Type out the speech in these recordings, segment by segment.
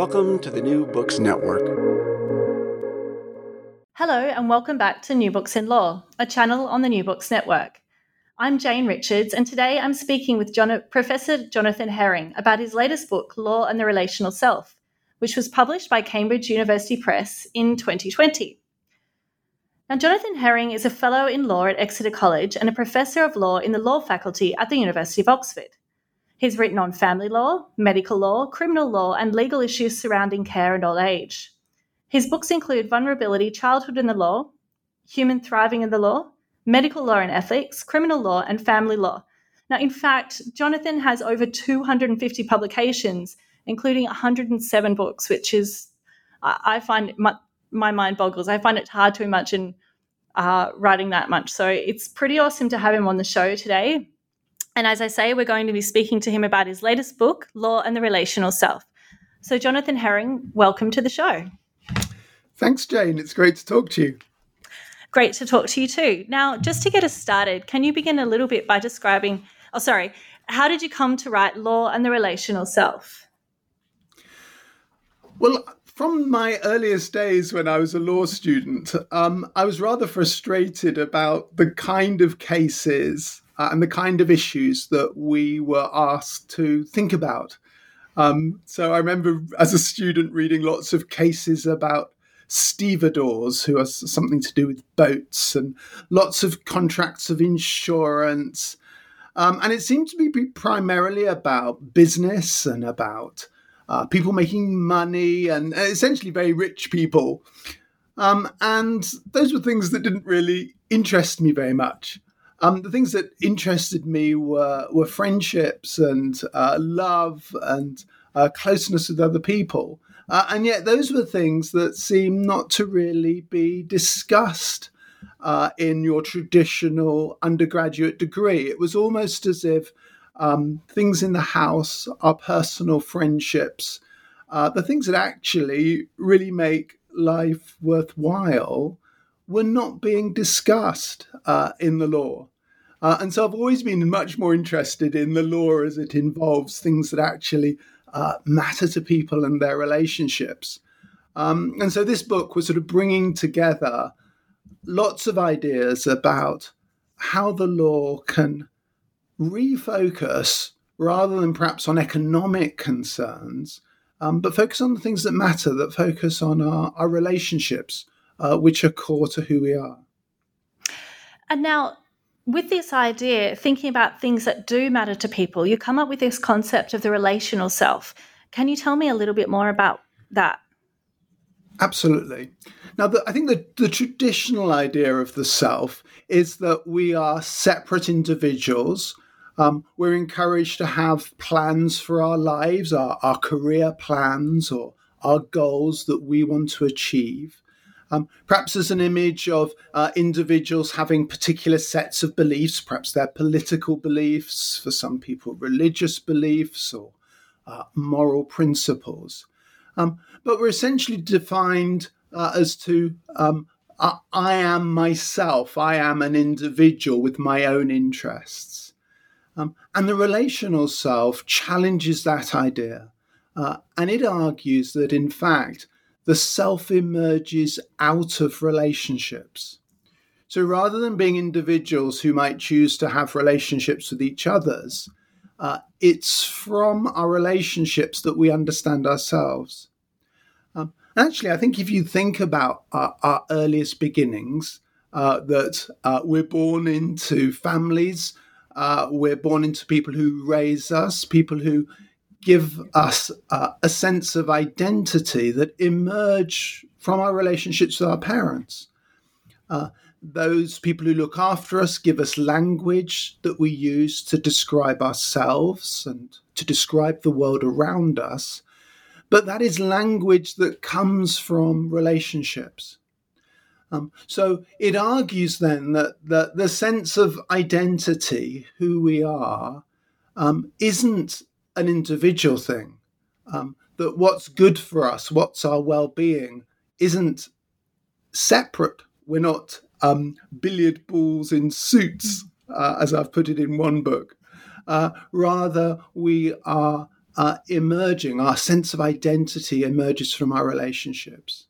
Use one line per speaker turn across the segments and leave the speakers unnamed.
Welcome to the New Books Network.
Hello, and welcome back to New Books in Law, a channel on the New Books Network. I'm Jane Richards, and today I'm speaking with John- Professor Jonathan Herring about his latest book, Law and the Relational Self, which was published by Cambridge University Press in 2020. Now, Jonathan Herring is a fellow in law at Exeter College and a professor of law in the law faculty at the University of Oxford. He's written on family law, medical law, criminal law, and legal issues surrounding care and old age. His books include Vulnerability, Childhood and the Law, Human Thriving in the Law, Medical Law and Ethics, Criminal Law, and Family Law. Now, in fact, Jonathan has over 250 publications, including 107 books, which is, I find my, my mind boggles. I find it hard to imagine uh, writing that much. So it's pretty awesome to have him on the show today. And as I say, we're going to be speaking to him about his latest book, Law and the Relational Self. So, Jonathan Herring, welcome to the show.
Thanks, Jane. It's great to talk to you.
Great to talk to you too. Now, just to get us started, can you begin a little bit by describing, oh, sorry, how did you come to write Law and the Relational Self?
Well, from my earliest days when I was a law student, um, I was rather frustrated about the kind of cases uh, and the kind of issues that we were asked to think about. Um, so I remember as a student reading lots of cases about stevedores who are something to do with boats and lots of contracts of insurance. Um, and it seemed to be primarily about business and about uh, people making money and essentially very rich people. Um, and those were things that didn't really interest me very much. Um, the things that interested me were were friendships and uh, love and uh, closeness with other people, uh, and yet those were things that seem not to really be discussed uh, in your traditional undergraduate degree. It was almost as if um, things in the house, our personal friendships, uh, the things that actually really make life worthwhile, were not being discussed uh, in the law. Uh, and so I've always been much more interested in the law as it involves things that actually uh, matter to people and their relationships. Um, and so this book was sort of bringing together lots of ideas about how the law can refocus rather than perhaps on economic concerns, um, but focus on the things that matter, that focus on our, our relationships, uh, which are core to who we are.
And now, with this idea, thinking about things that do matter to people, you come up with this concept of the relational self. Can you tell me a little bit more about that?
Absolutely. Now, the, I think the, the traditional idea of the self is that we are separate individuals. Um, we're encouraged to have plans for our lives, our, our career plans, or our goals that we want to achieve. Um, perhaps as an image of uh, individuals having particular sets of beliefs, perhaps they're political beliefs, for some people, religious beliefs or uh, moral principles. Um, but we're essentially defined uh, as to um, I, I, am myself, I am an individual with my own interests. Um, and the relational self challenges that idea. Uh, and it argues that, in fact, the self emerges out of relationships. So rather than being individuals who might choose to have relationships with each others, uh, it's from our relationships that we understand ourselves. Um, actually, I think if you think about our, our earliest beginnings, uh, that uh, we're born into families, uh, we're born into people who raise us, people who give us uh, a sense of identity that emerge from our relationships with our parents. Uh, those people who look after us give us language that we use to describe ourselves and to describe the world around us. But that is language that comes from relationships. Um, so it argues then that, that the sense of identity, who we are, um, isn't an individual thing. Um, that what's good for us, what's our well being, isn't separate. We're not um, billiard balls in suits, uh, as I've put it in one book. Uh, rather, we are uh, emerging, our sense of identity emerges from our relationships.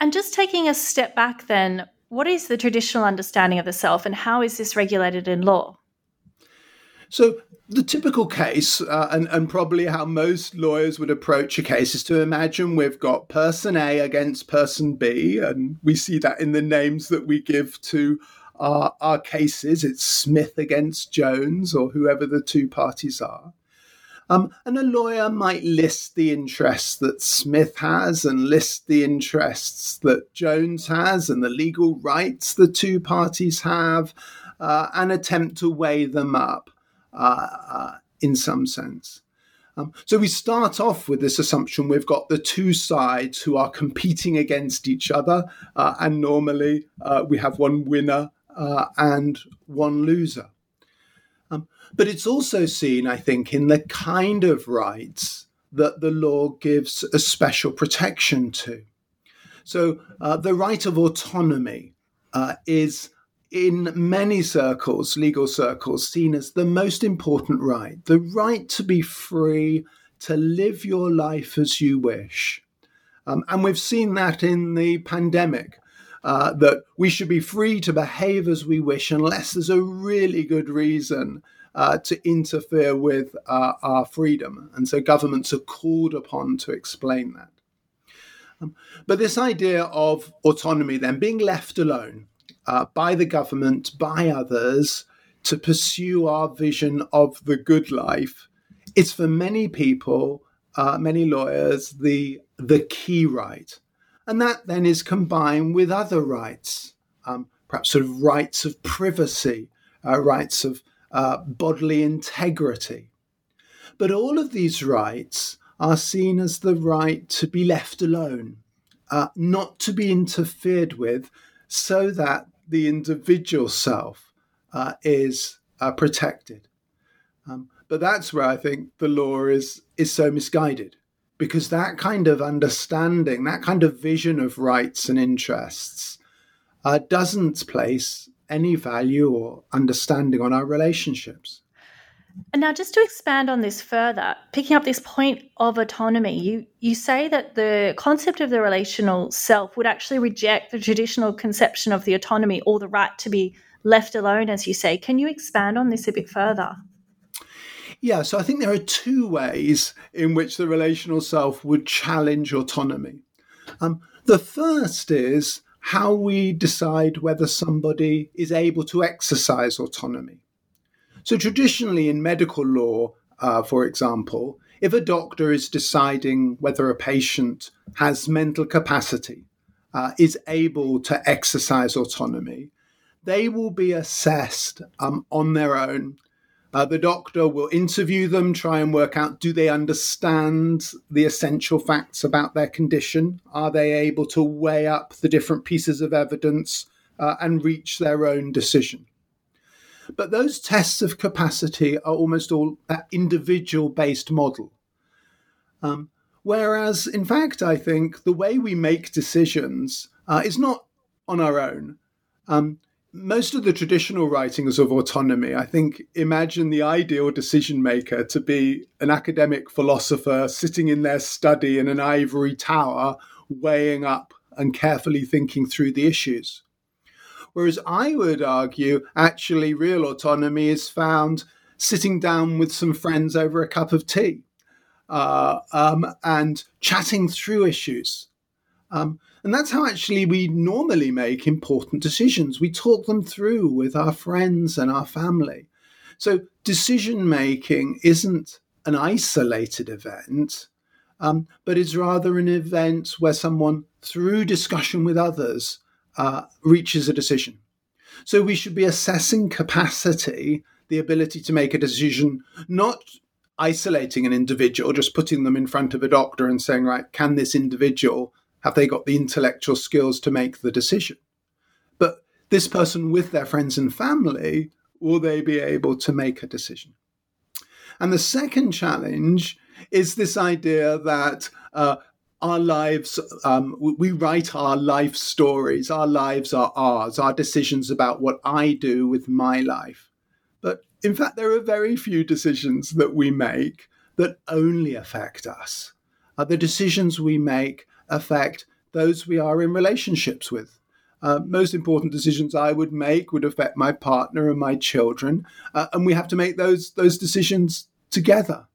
And just taking a step back, then, what is the traditional understanding of the self and how is this regulated in law?
So, the typical case, uh, and, and probably how most lawyers would approach a case, is to imagine we've got person A against person B, and we see that in the names that we give to our, our cases. It's Smith against Jones, or whoever the two parties are. Um, and a lawyer might list the interests that Smith has and list the interests that Jones has and the legal rights the two parties have uh, and attempt to weigh them up in some sense. Um, so we start off with this assumption we've got the two sides who are competing against each other, uh, and normally uh, we have one winner uh, and one loser. Um, but it's also seen, I think, in the kind of rights that the law gives a special protection to. So uh, the right of autonomy uh, is in many circles, legal circles, seen as the most important right the right to be free to live your life as you wish. Um, and we've seen that in the pandemic. Uh, that we should be free to behave as we wish unless there's a really good reason uh, to interfere with uh, our freedom. And so governments are called upon to explain that. Um, but this idea of autonomy, then being left alone, uh, by the government, by others, to pursue our vision of the good life, it's for many people, uh, many lawyers, the the key right, and that then is combined with other rights, um, perhaps sort of rights of privacy, uh, rights of uh, bodily integrity. But all of these rights are seen as the right to be left alone, uh, not to be interfered with, so that the individual self uh, is uh, protected. Um, but that's where I think the law is is so misguided, because that kind of understanding, that kind of vision of rights and interests, uh, doesn't place any value or understanding on our relationships.
And now, just to expand on this further, picking up this point of autonomy, you, you say that the concept of the relational self would actually reject the traditional conception of the autonomy or the right to be left alone, as you say. Can you expand on this a bit further?
Yeah, so I think there are two ways in which the relational self would challenge autonomy. Um, the first is how we decide whether somebody is able to exercise autonomy. So, traditionally in medical law, uh, for example, if a doctor is deciding whether a patient has mental capacity, uh, is able to exercise autonomy, they will be assessed um, on their own. Uh, the doctor will interview them, try and work out do they understand the essential facts about their condition? Are they able to weigh up the different pieces of evidence uh, and reach their own decision? But those tests of capacity are almost all that individual based model. Um, whereas, in fact, I think the way we make decisions uh, is not on our own. Um, most of the traditional writings of autonomy, I think, imagine the ideal decision maker to be an academic philosopher sitting in their study in an ivory tower, weighing up and carefully thinking through the issues. Whereas I would argue actually real autonomy is found sitting down with some friends over a cup of tea uh, um, and chatting through issues. Um, and that's how actually we normally make important decisions. We talk them through with our friends and our family. So decision making isn't an isolated event, um, but is rather an event where someone, through discussion with others, uh, reaches a decision. So we should be assessing capacity, the ability to make a decision, not isolating an individual, just putting them in front of a doctor and saying, right, can this individual, have they got the intellectual skills to make the decision? But this person with their friends and family, will they be able to make a decision? And the second challenge is this idea that uh, our lives, um, we write our life stories. Our lives are ours, our decisions about what I do with my life. But in fact, there are very few decisions that we make that only affect us. Uh, the decisions we make affect those we are in relationships with. Uh, most important decisions I would make would affect my partner and my children, uh, and we have to make those those decisions together.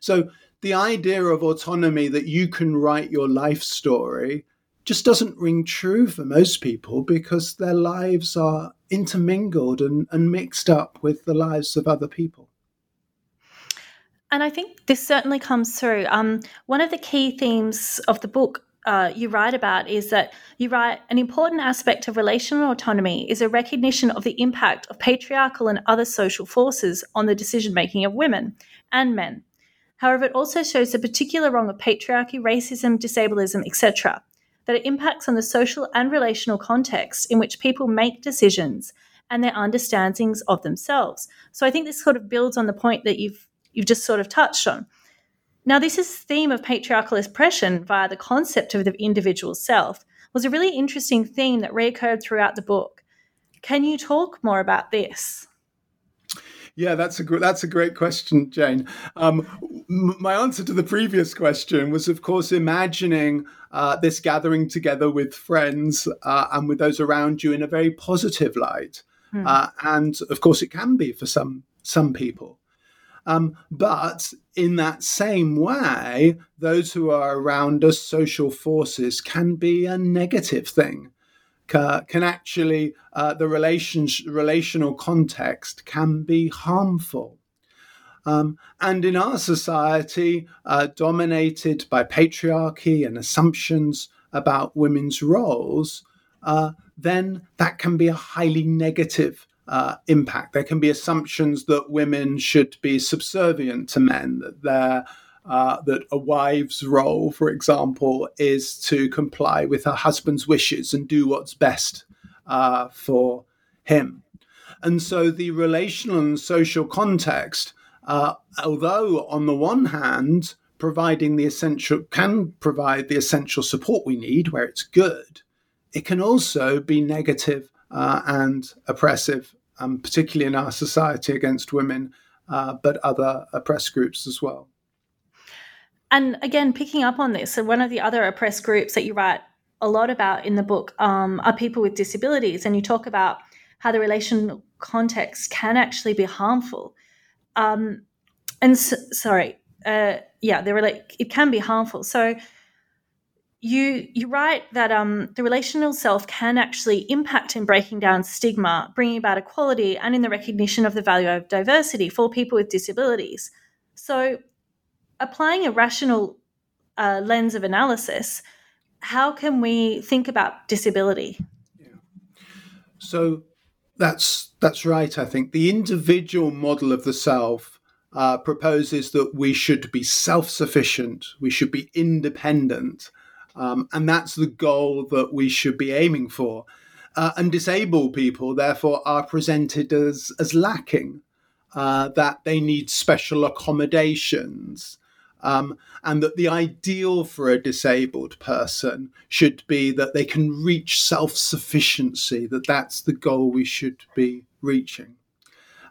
So the idea of autonomy that you can write your life story just doesn't ring true for most people because their lives are intermingled and, and mixed up with the lives of other people.
And I think this certainly comes through. Um, one of the key themes of the book uh, you write about is that you write an important aspect of relational autonomy is a recognition of the impact of patriarchal and other social forces on the decision making of women and men. However, it also shows the particular wrong of patriarchy, racism, disableism, etc., that it impacts on the social and relational context in which people make decisions and their understandings of themselves. So I think this sort of builds on the point that you've you've just sort of touched on. Now, this is theme of patriarchal oppression via the concept of the individual self was a really interesting theme that reoccurred throughout the book. Can you talk more about this?
Yeah, that's a that's a great question, Jane. Um, m- my answer to the previous question was, of course, imagining uh, this gathering together with friends uh, and with those around you in a very positive light, hmm. uh, and of course, it can be for some some people. Um, but in that same way, those who are around us, social forces, can be a negative thing can actually, uh, the relation, relational context can be harmful. Um, and in our society, uh, dominated by patriarchy and assumptions about women's roles, uh, then that can be a highly negative uh, impact. There can be assumptions that women should be subservient to men, that they're uh, that a wife's role, for example, is to comply with her husband's wishes and do what's best uh, for him. And so the relational and social context, uh, although on the one hand, providing the essential can provide the essential support we need where it's good, it can also be negative, uh, and oppressive, um, particularly in our society against women, uh, but other oppressed groups as well.
And again, picking up on this, so one of the other oppressed groups that you write a lot about in the book um, are people with disabilities, and you talk about how the relational context can actually be harmful. Um, and so, sorry, uh, yeah, they're like it can be harmful. So you you write that um, the relational self can actually impact in breaking down stigma, bringing about equality, and in the recognition of the value of diversity for people with disabilities. So applying a rational uh, lens of analysis, how can we think about disability? Yeah.
So that's that's right. I think the individual model of the self uh, proposes that we should be self-sufficient, we should be independent, um, and that's the goal that we should be aiming for. Uh, and disabled people, therefore, are presented as as lacking. Uh, that they need special accommodations, um, and that the ideal for a disabled person should be that they can reach self sufficiency, that that's the goal we should be reaching.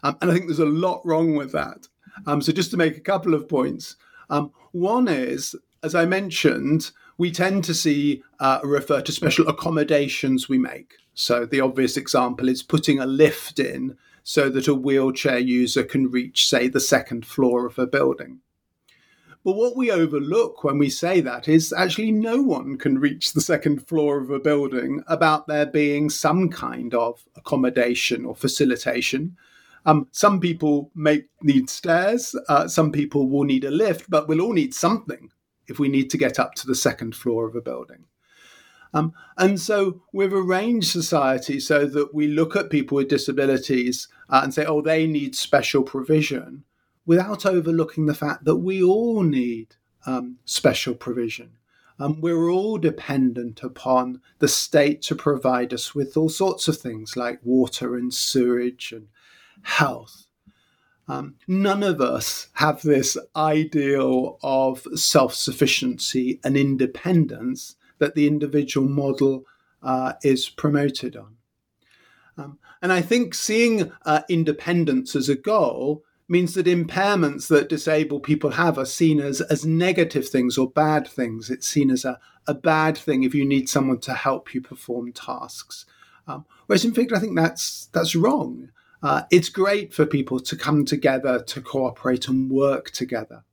Um, and I think there's a lot wrong with that. Um, so, just to make a couple of points, um, one is, as I mentioned, we tend to see uh, refer to special accommodations we make. So, the obvious example is putting a lift in so that a wheelchair user can reach, say, the second floor of a building. But what we overlook when we say that is actually no one can reach the second floor of a building about there being some kind of accommodation or facilitation. Um, some people may need stairs, uh, some people will need a lift, but we'll all need something if we need to get up to the second floor of a building. Um, and so we've arranged society so that we look at people with disabilities uh, and say, oh, they need special provision, without overlooking the fact that we all need um, special provision. Um, we're all dependent upon the state to provide us with all sorts of things like water and sewage and health. Um, none of us have this ideal of self sufficiency and independence that the individual model uh, is promoted on. Um, and I think seeing uh, independence as a goal means that impairments that disabled people have are seen as, as negative things or bad things. It's seen as a, a bad thing if you need someone to help you perform tasks. Um, whereas in fact, I think that's that's wrong. Uh, it's great for people to come together, to cooperate and work together.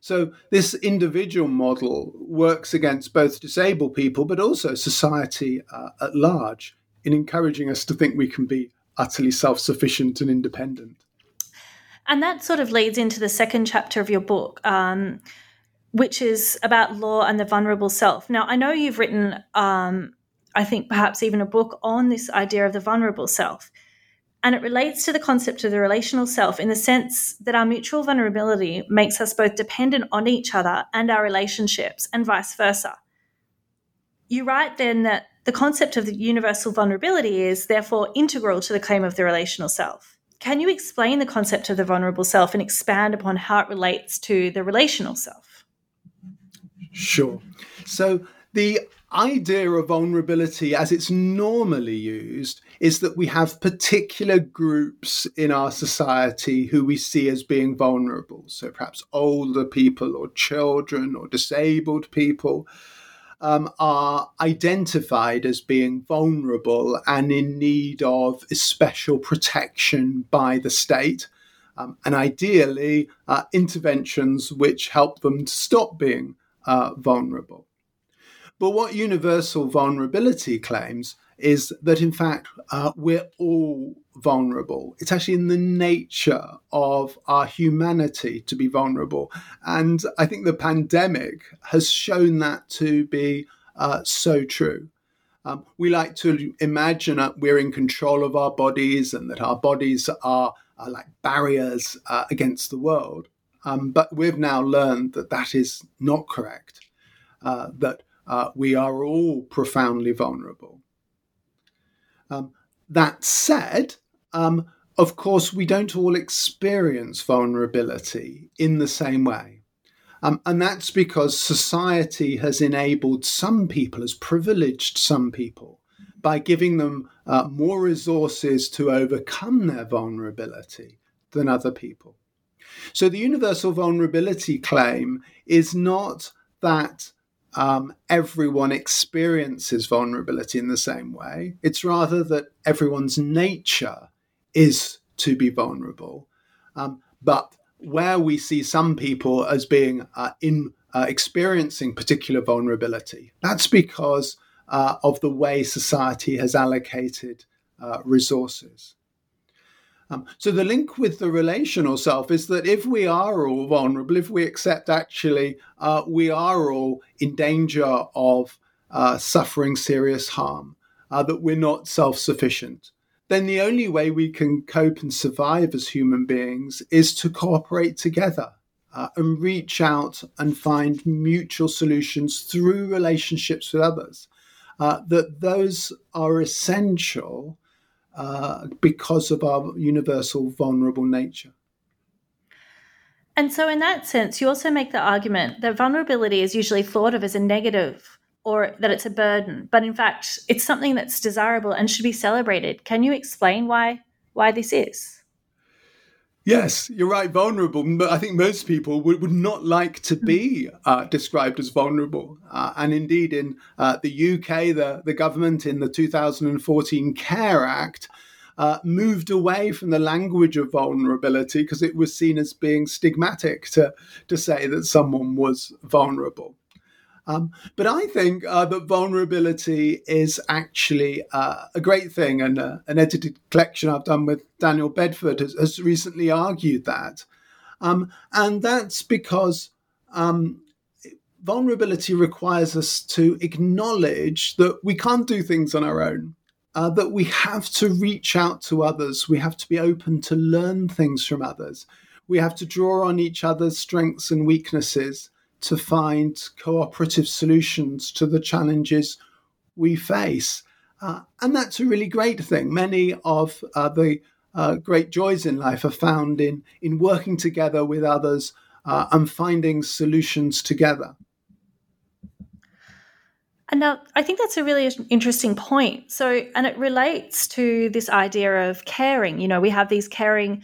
So this individual model works against both disabled people, but also society uh, at large in encouraging us to think we can be utterly self-sufficient and independent.
And that sort of leads into the second chapter of your book, um, which is about law and the vulnerable self. Now, I know you've written, um, I think perhaps even a book on this idea of the vulnerable self. And it relates to the concept of the relational self in the sense that our mutual vulnerability makes us both dependent on each other and our relationships, and vice versa. You write then that the concept of the universal vulnerability is therefore integral to the claim of the relational self. Can you explain the concept of the vulnerable self and expand upon how it relates to the relational self?
Sure. So, the idea of vulnerability as it's normally used is that we have particular groups in our society who we see as being vulnerable. So perhaps older people or children or disabled people um, are identified as being vulnerable and in need of special protection by the state. Um, and ideally, uh, interventions which help them to stop being uh, vulnerable. But what universal vulnerability claims is that, in fact, uh, we're all vulnerable. It's actually in the nature of our humanity to be vulnerable. And I think the pandemic has shown that to be uh, so true. Um, we like to imagine that we're in control of our bodies and that our bodies are, are like barriers uh, against the world. Um, but we've now learned that that is not correct, uh, that uh, we are all profoundly vulnerable. Um, that said, um, of course, we don't all experience vulnerability in the same way. Um, and that's because society has enabled some people, has privileged some people by giving them uh, more resources to overcome their vulnerability than other people. So the universal vulnerability claim is not that um, everyone experiences vulnerability in the same way. It's rather that everyone's nature is to be vulnerable. Um, but where we see some people as being uh, in uh, experiencing particular vulnerability, that's because uh, of the way society has allocated uh, resources. Um, so the link with the relational self is that if we are all vulnerable, if we accept actually uh, we are all in danger of uh, suffering serious harm, that we're not self sufficient, then the only way we can cope and survive as human beings is to cooperate together. Uh, and reach out and find mutual solutions through relationships with others. Uh, that those are essential uh, because of our universal vulnerable nature.
And so, in that sense, you also make the argument that vulnerability is usually thought of as a negative or that it's a burden, but in fact, it's something that's desirable and should be celebrated. Can you explain why why this is?
Yes, you're right, vulnerable. But I think most people would, would not like to be uh, described as vulnerable. Uh, and indeed, in uh, the UK, the, the government in the 2014 CARE Act uh, moved away from the language of vulnerability because it was seen as being stigmatic to, to say that someone was vulnerable. Um, but I think uh, that vulnerability is actually uh, a great thing, and uh, an edited collection I've done with Daniel Bedford has, has recently argued that. Um, and that's because um, vulnerability requires us to acknowledge that we can't do things on our own, uh, that we have to reach out to others, we have to be open to learn things from others, we have to draw on each other's strengths and weaknesses to find cooperative solutions to the challenges we face. Uh, and that's a really great thing. Many of uh, the uh, great joys in life are found in, in working together with others uh, and finding solutions together.
And now I think that's a really interesting point. So, and it relates to this idea of caring. You know, we have these caring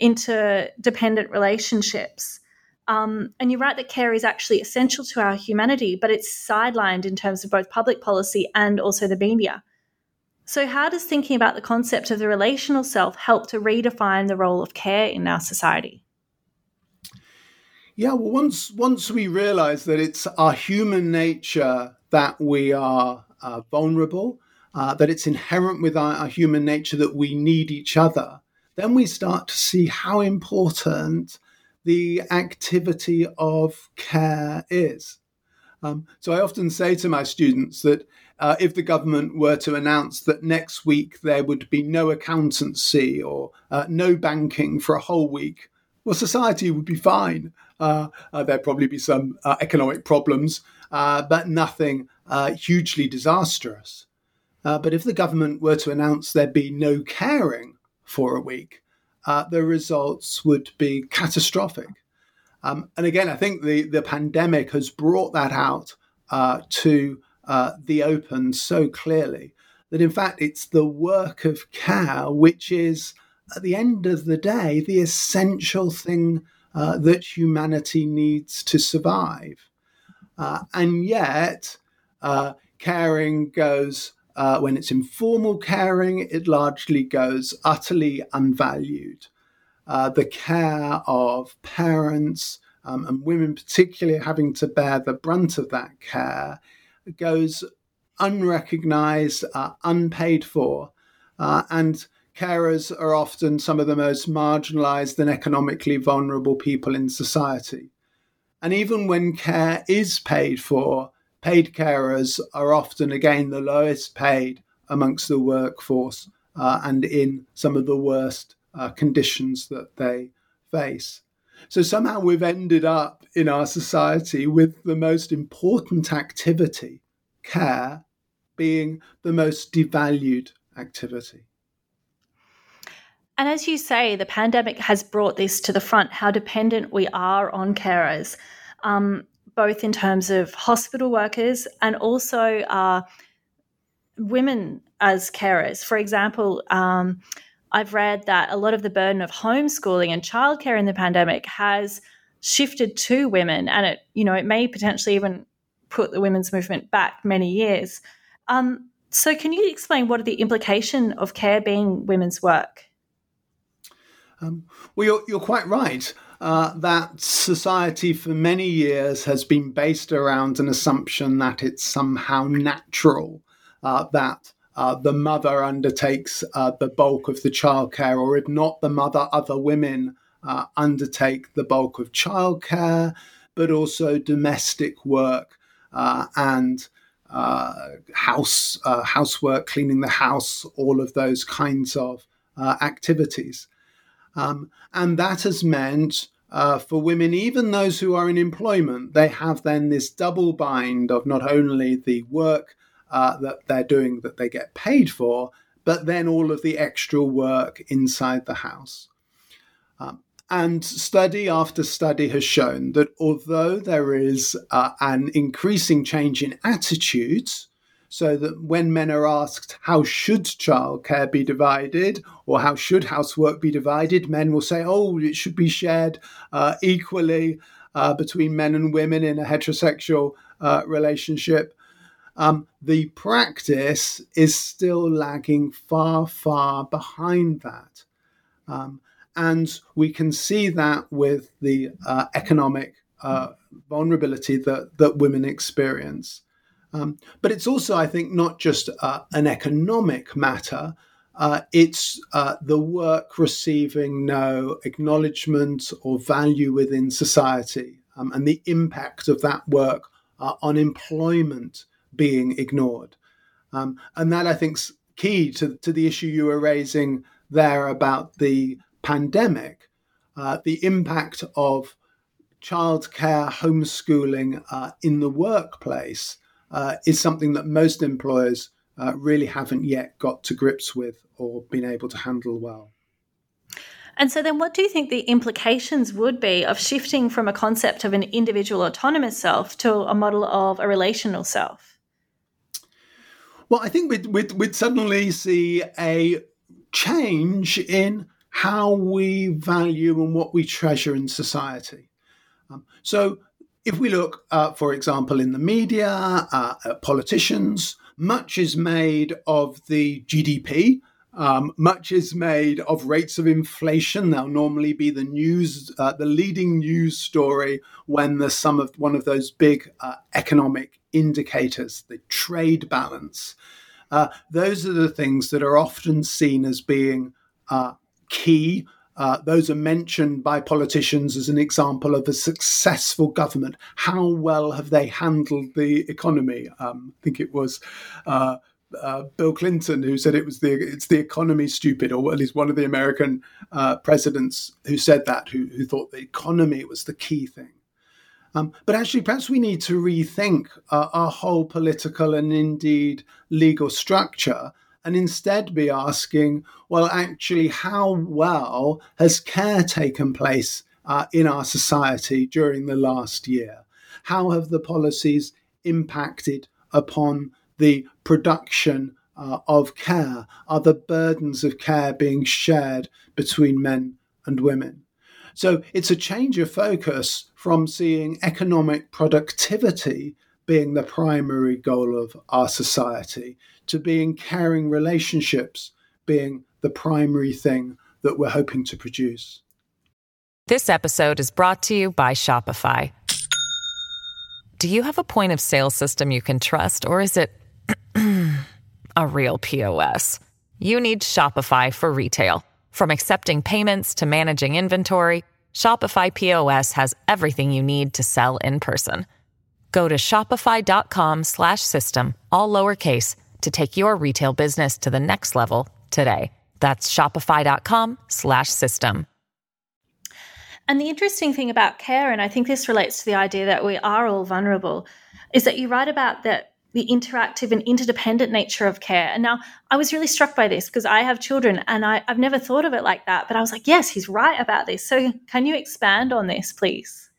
interdependent relationships. Um, and you're right that care is actually essential to our humanity, but it's sidelined in terms of both public policy and also the media. So, how does thinking about the concept of the relational self help to redefine the role of care in our society?
Yeah, well, once once we realize that it's our human nature that we are uh, vulnerable, uh, that it's inherent with our, our human nature that we need each other, then we start to see how important the activity of care is. Um, so I often say to my students that uh, if the government were to announce that next week there would be no accountancy or uh, no banking for a whole week, well, society would be fine. Uh, uh there'd probably be some uh, economic problems, uh, but nothing hugely disastrous. But if the government were to announce there'd be no caring for a week, the results would be catastrophic. Um, and again, I think the, the pandemic has brought that out to the open so clearly that, in fact, it's the work of care which is, at the end of the day, the essential thing uh, that humanity needs to survive. Uh, and yet, uh, caring goes, uh, when it's informal caring, it largely goes utterly unvalued. Uh, the care of parents um, and women, particularly having to bear the brunt of that care, goes unrecognized, uh, unpaid for. and carers are often some of the most marginalized and economically vulnerable people in society. And even when care is paid for, paid carers are often, again, the lowest paid amongst the workforce uh, and in some of the worst uh, conditions that they face. So somehow we've ended up in our society with the most important activity, care, being the most devalued activity.
And as you say, the pandemic has brought this to the front how dependent we are on carers, um, both in terms of hospital workers and also uh, women as carers. For example, um, I've read that a lot of the burden of homeschooling and childcare in the pandemic has shifted to women, and it you know it may potentially even put the women's movement back many years. Um, so, can you explain what are the implication of care being women's work?
Um, well, you're, you're, quite right. Uh, that society for many years has been based around an assumption that it's somehow natural uh, that uh, the mother undertakes uh, the bulk of the childcare, or if not the mother, other women uh, undertake the bulk of childcare, but also domestic work and house housework, cleaning the house, all of those kinds of activities. Um, and that has meant uh, for women, even those who are in employment, they have then this double bind of not only the work uh, that they're doing that they get paid for, but then all of the extra work inside the house. Um, and study after study has shown that although there is uh, an increasing change in attitudes, so that when men are asked how should childcare be divided or how should housework be divided, men will say, oh, it should be shared uh, equally uh, between men and women in a heterosexual uh, relationship. um, the practice is still lagging far, far behind that. Um, and we can see that with the uh, economic uh, vulnerability that, that women experience. Um, but it's also, I think, not just uh, an economic matter. Uh, it's uh, the work receiving no acknowledgement or value within society um, and the impact of that work uh, on employment being ignored. Um, and that, I think, is key to, to the issue you were raising there about the pandemic, uh, the impact of childcare, homeschooling uh, in the workplace uh, is something that most employers uh, really haven't yet got to grips with or been able to handle well.
And so, then what do you think the implications would be of shifting from a concept of an individual autonomous self to a model of a relational self?
Well, I think we'd, we'd, we'd suddenly see a change in how we value and what we treasure in society. Um, so, if we look, uh, for example, in the media, uh, politicians, much is made of the GDP. Um, much is made of rates of inflation. They'll normally be the news, uh, the leading news story when there's some of one of those big uh, economic indicators, the trade balance. Uh, those are the things that are often seen as being uh, key uh, those are mentioned by politicians as an example of a successful government. How well have they handled the economy? Um, I think it was uh, uh, Bill Clinton who said it was the it's the economy stupid, or at least one of the American uh, presidents who said that, who, who, thought the economy was the key thing. Um, but actually, perhaps we need to rethink uh, our whole political and indeed legal structure and instead be asking, well, actually, how well has care taken place uh, in our society during the last year? How have the policies impacted upon the production uh, of care? Are the burdens of care being shared between men and women? So it's a change of focus from seeing economic productivity being the primary goal of our society to being caring relationships being the primary thing that we're hoping to produce.
This episode is brought to you by Shopify. Do you have a point of sale system you can trust, or is it a real POS? You need Shopify for retail. From accepting payments to managing inventory, Shopify POS has everything you need to sell in person. Go to shopify.com slash system, all lowercase to take your retail business to the next level today. That's shopify.com slash system.
And the interesting thing about care, and I think this relates to the idea that we are all vulnerable, is that you write about that the interactive and interdependent nature of care. And now I was really struck by this because I have children and I, have never thought of it like that. But I was like, yes, he's right about this. So can you expand on this, please?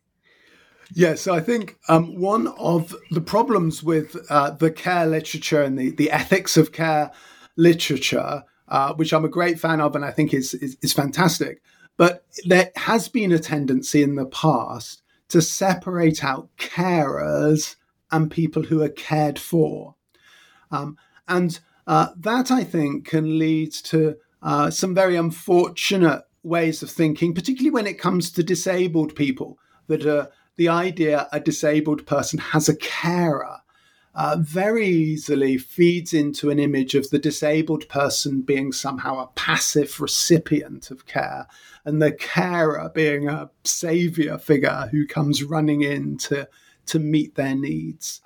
Yes, I think um, one of the problems with uh, the care literature and the, the ethics of care literature, uh, which I'm a great fan of and I think is, is, is fantastic, but there has been a tendency in the past to separate out carers and people who are cared for. Um, and uh, that, I think, can lead to uh, some very unfortunate ways of thinking, particularly when it comes to disabled people that are the idea a disabled person has a carer uh, very easily feeds into an image of the disabled person being somehow a passive recipient of care and the carer being a savior figure who comes running in to, to meet their needs.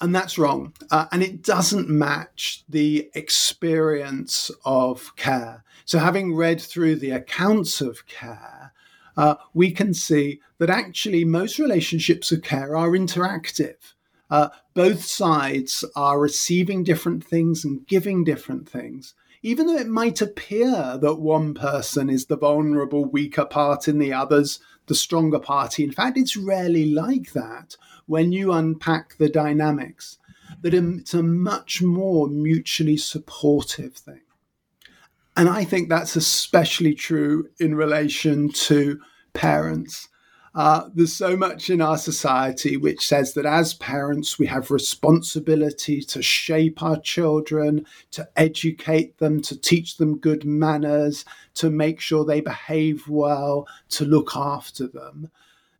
And that's wrong. Uh, and it doesn't match the experience of care. So, having read through the accounts of care, uh, we can see that actually most relationships of care are interactive. Uh, both sides are receiving different things and giving different things. Even though it might appear that one person is the vulnerable, weaker part in the others, the stronger party, in fact, it's rarely like that when you unpack the dynamics, that it's a much more mutually supportive thing. And I think that's especially true in relation to parents. Uh, there's so much in our society which says that as parents, we have responsibility to shape our children, to educate them, to teach them good manners, to make sure they behave well, to look after them.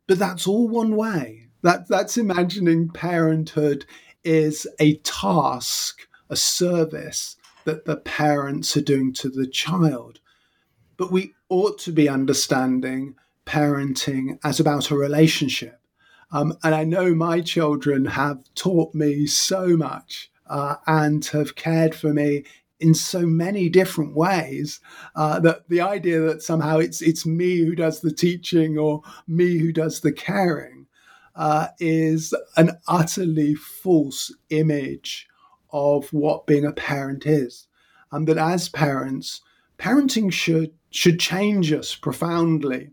But that's all one way. That, that's imagining parenthood is a task, a service that the parents are doing to the child. But we ought to be understanding parenting as about a relationship. Um, and I know my children have taught me so much uh, and have cared for me in so many different ways uh, that the idea that somehow it's it's me who does the teaching or me who does the caring uh, is an utterly false image of what being a parent is. And that as parents, parenting should should change us profoundly.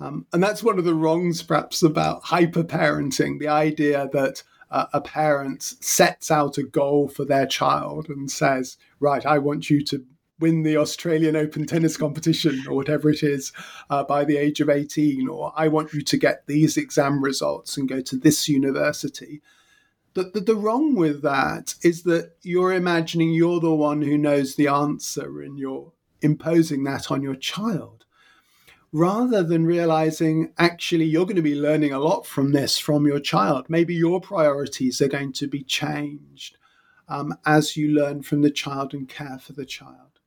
Um, and that's one of the wrongs, perhaps, about hyper parenting the idea that uh, a parent sets out a goal for their child and says, Right, I want you to win the Australian Open tennis competition or whatever it is uh, by the age of 18, or I want you to get these exam results and go to this university. The, the, the wrong with that is that you're imagining you're the one who knows the answer and you're imposing that on your child rather than realizing actually you're going to be learning a lot from this from your child. Maybe your priorities are going to be changed um, as you learn from the child and care for the child.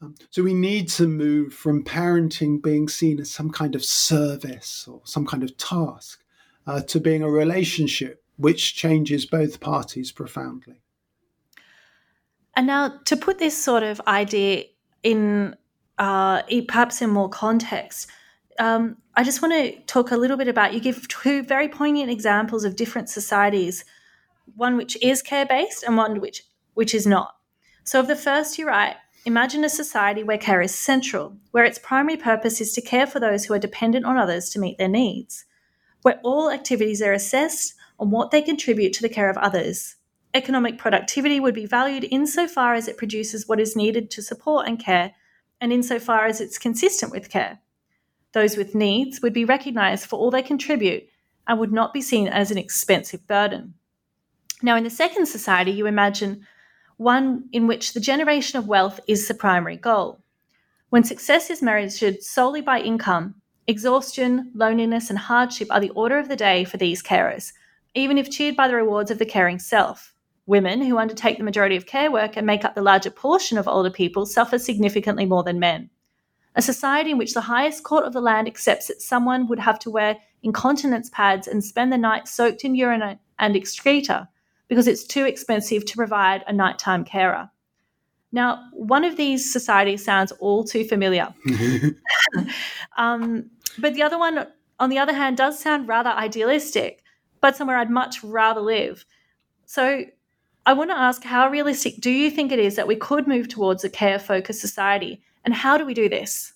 Um, so we need to move from parenting being seen as some kind of service or some kind of task uh, to being a relationship which changes both parties profoundly.
And now, to put this sort of idea in uh, perhaps in more context, um, I just want to talk a little bit about you give two very poignant examples of different societies, one which is care based and one which which is not. So, of the first, you write, imagine a society where care is central, where its primary purpose is to care for those who are dependent on others to meet their needs, where all activities are assessed on what they contribute to the care of others. Economic productivity would be valued insofar as it produces what is needed to support and care and insofar as it's consistent with care. Those with needs would be recognised for all they contribute and would not be seen as an expensive burden. Now, in the second society, you imagine one in which the generation of wealth is the primary goal. When success is measured solely by income, exhaustion, loneliness, and hardship are the order of the day for these carers, even if cheered by the rewards of the caring self. Women, who undertake the majority of care work and make up the larger portion of older people, suffer significantly more than men. A society in which the highest court of the land accepts that someone would have to wear incontinence pads and spend the night soaked in urine and excreta because it's too expensive to provide a nighttime carer. Now, one of these societies sounds all too familiar. um, but the other one, on the other hand, does sound rather idealistic, but somewhere I'd much rather live. So, I want to ask how realistic do you think it is that we could move towards a care focused society? And how do we do this?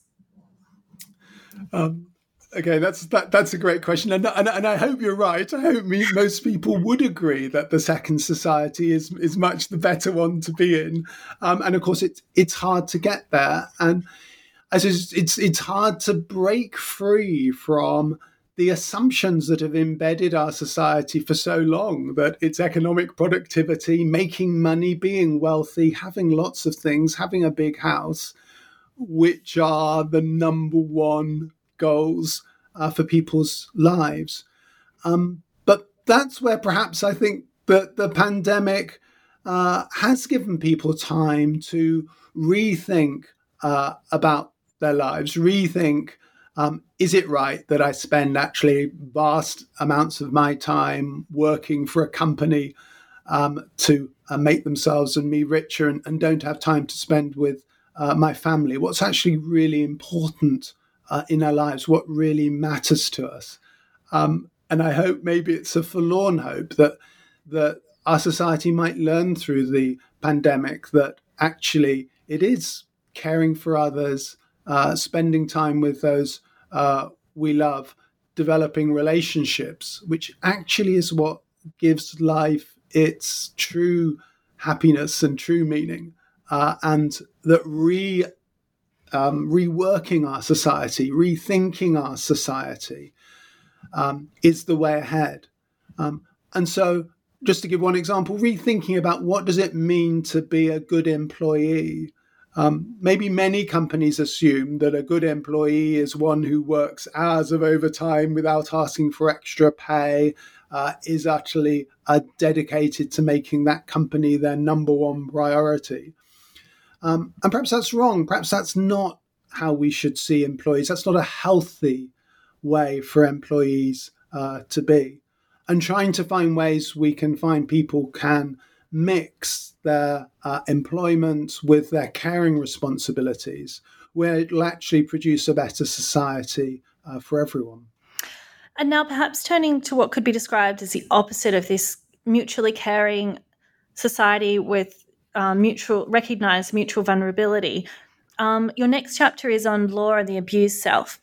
Um, okay, that's that, that's a great question, and, and, and I hope you're right. I hope me, most people would agree that the second society is is much the better one to be in. Um, and of course, it's it's hard to get there, and as it's it's, it's hard to break free from the assumptions that have embedded our society for so long that it's economic productivity, making money, being wealthy, having lots of things, having a big house, which are the number one goals uh, for people's lives. Um, but that's where perhaps I think that the pandemic uh, has given people time to rethink uh, about their lives, rethink um, is it right that I spend actually vast amounts of my time working for a company um, to uh, make themselves and me richer and, and, don't have time to spend with uh, my family? What's actually really important uh, in our lives? What really matters to us? Um, and I hope maybe it's a forlorn hope that that our society might learn through the pandemic that actually it is caring for others uh, spending time with those uh, we love, developing relationships, which actually is what gives life its true happiness and true meaning, uh, and that re um, reworking our society, rethinking our society, um, is the way ahead. Um, and so, just to give one example, rethinking about what does it mean to be a good employee. Um, maybe many companies assume that a good employee is one who works hours of overtime without asking for extra pay, uh, is actually uh, dedicated to making that company their number one priority. Um, and perhaps that's wrong. Perhaps that's not how we should see employees. That's not a healthy way for employees uh, to be. And trying to find ways we can find people can mix their uh, employment with their caring responsibilities, where it'll actually produce a better society uh, for everyone.
And now, perhaps turning to what could be described as the opposite of this mutually caring society with uh, mutual recognized mutual vulnerability. Um, your next chapter is on law and the abused self.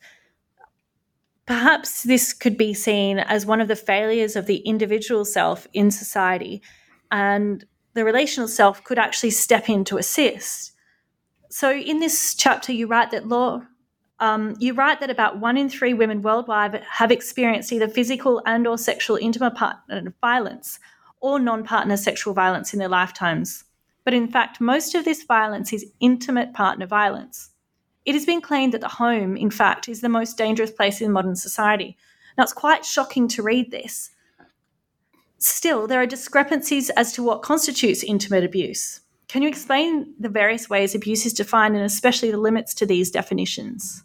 Perhaps this could be seen as one of the failures of the individual self in society, and the relational self could actually step in to assist. So, in this chapter, you write that law. Um, you write that about one in three women worldwide have experienced either physical and/or sexual intimate partner violence or non-partner sexual violence in their lifetimes. But in fact, most of this violence is intimate partner violence. It has been claimed that the home, in fact, is the most dangerous place in modern society. Now, it's quite shocking to read this. Still, there are discrepancies as to what constitutes intimate abuse. Can you explain the various ways abuse is defined and especially the limits to these definitions?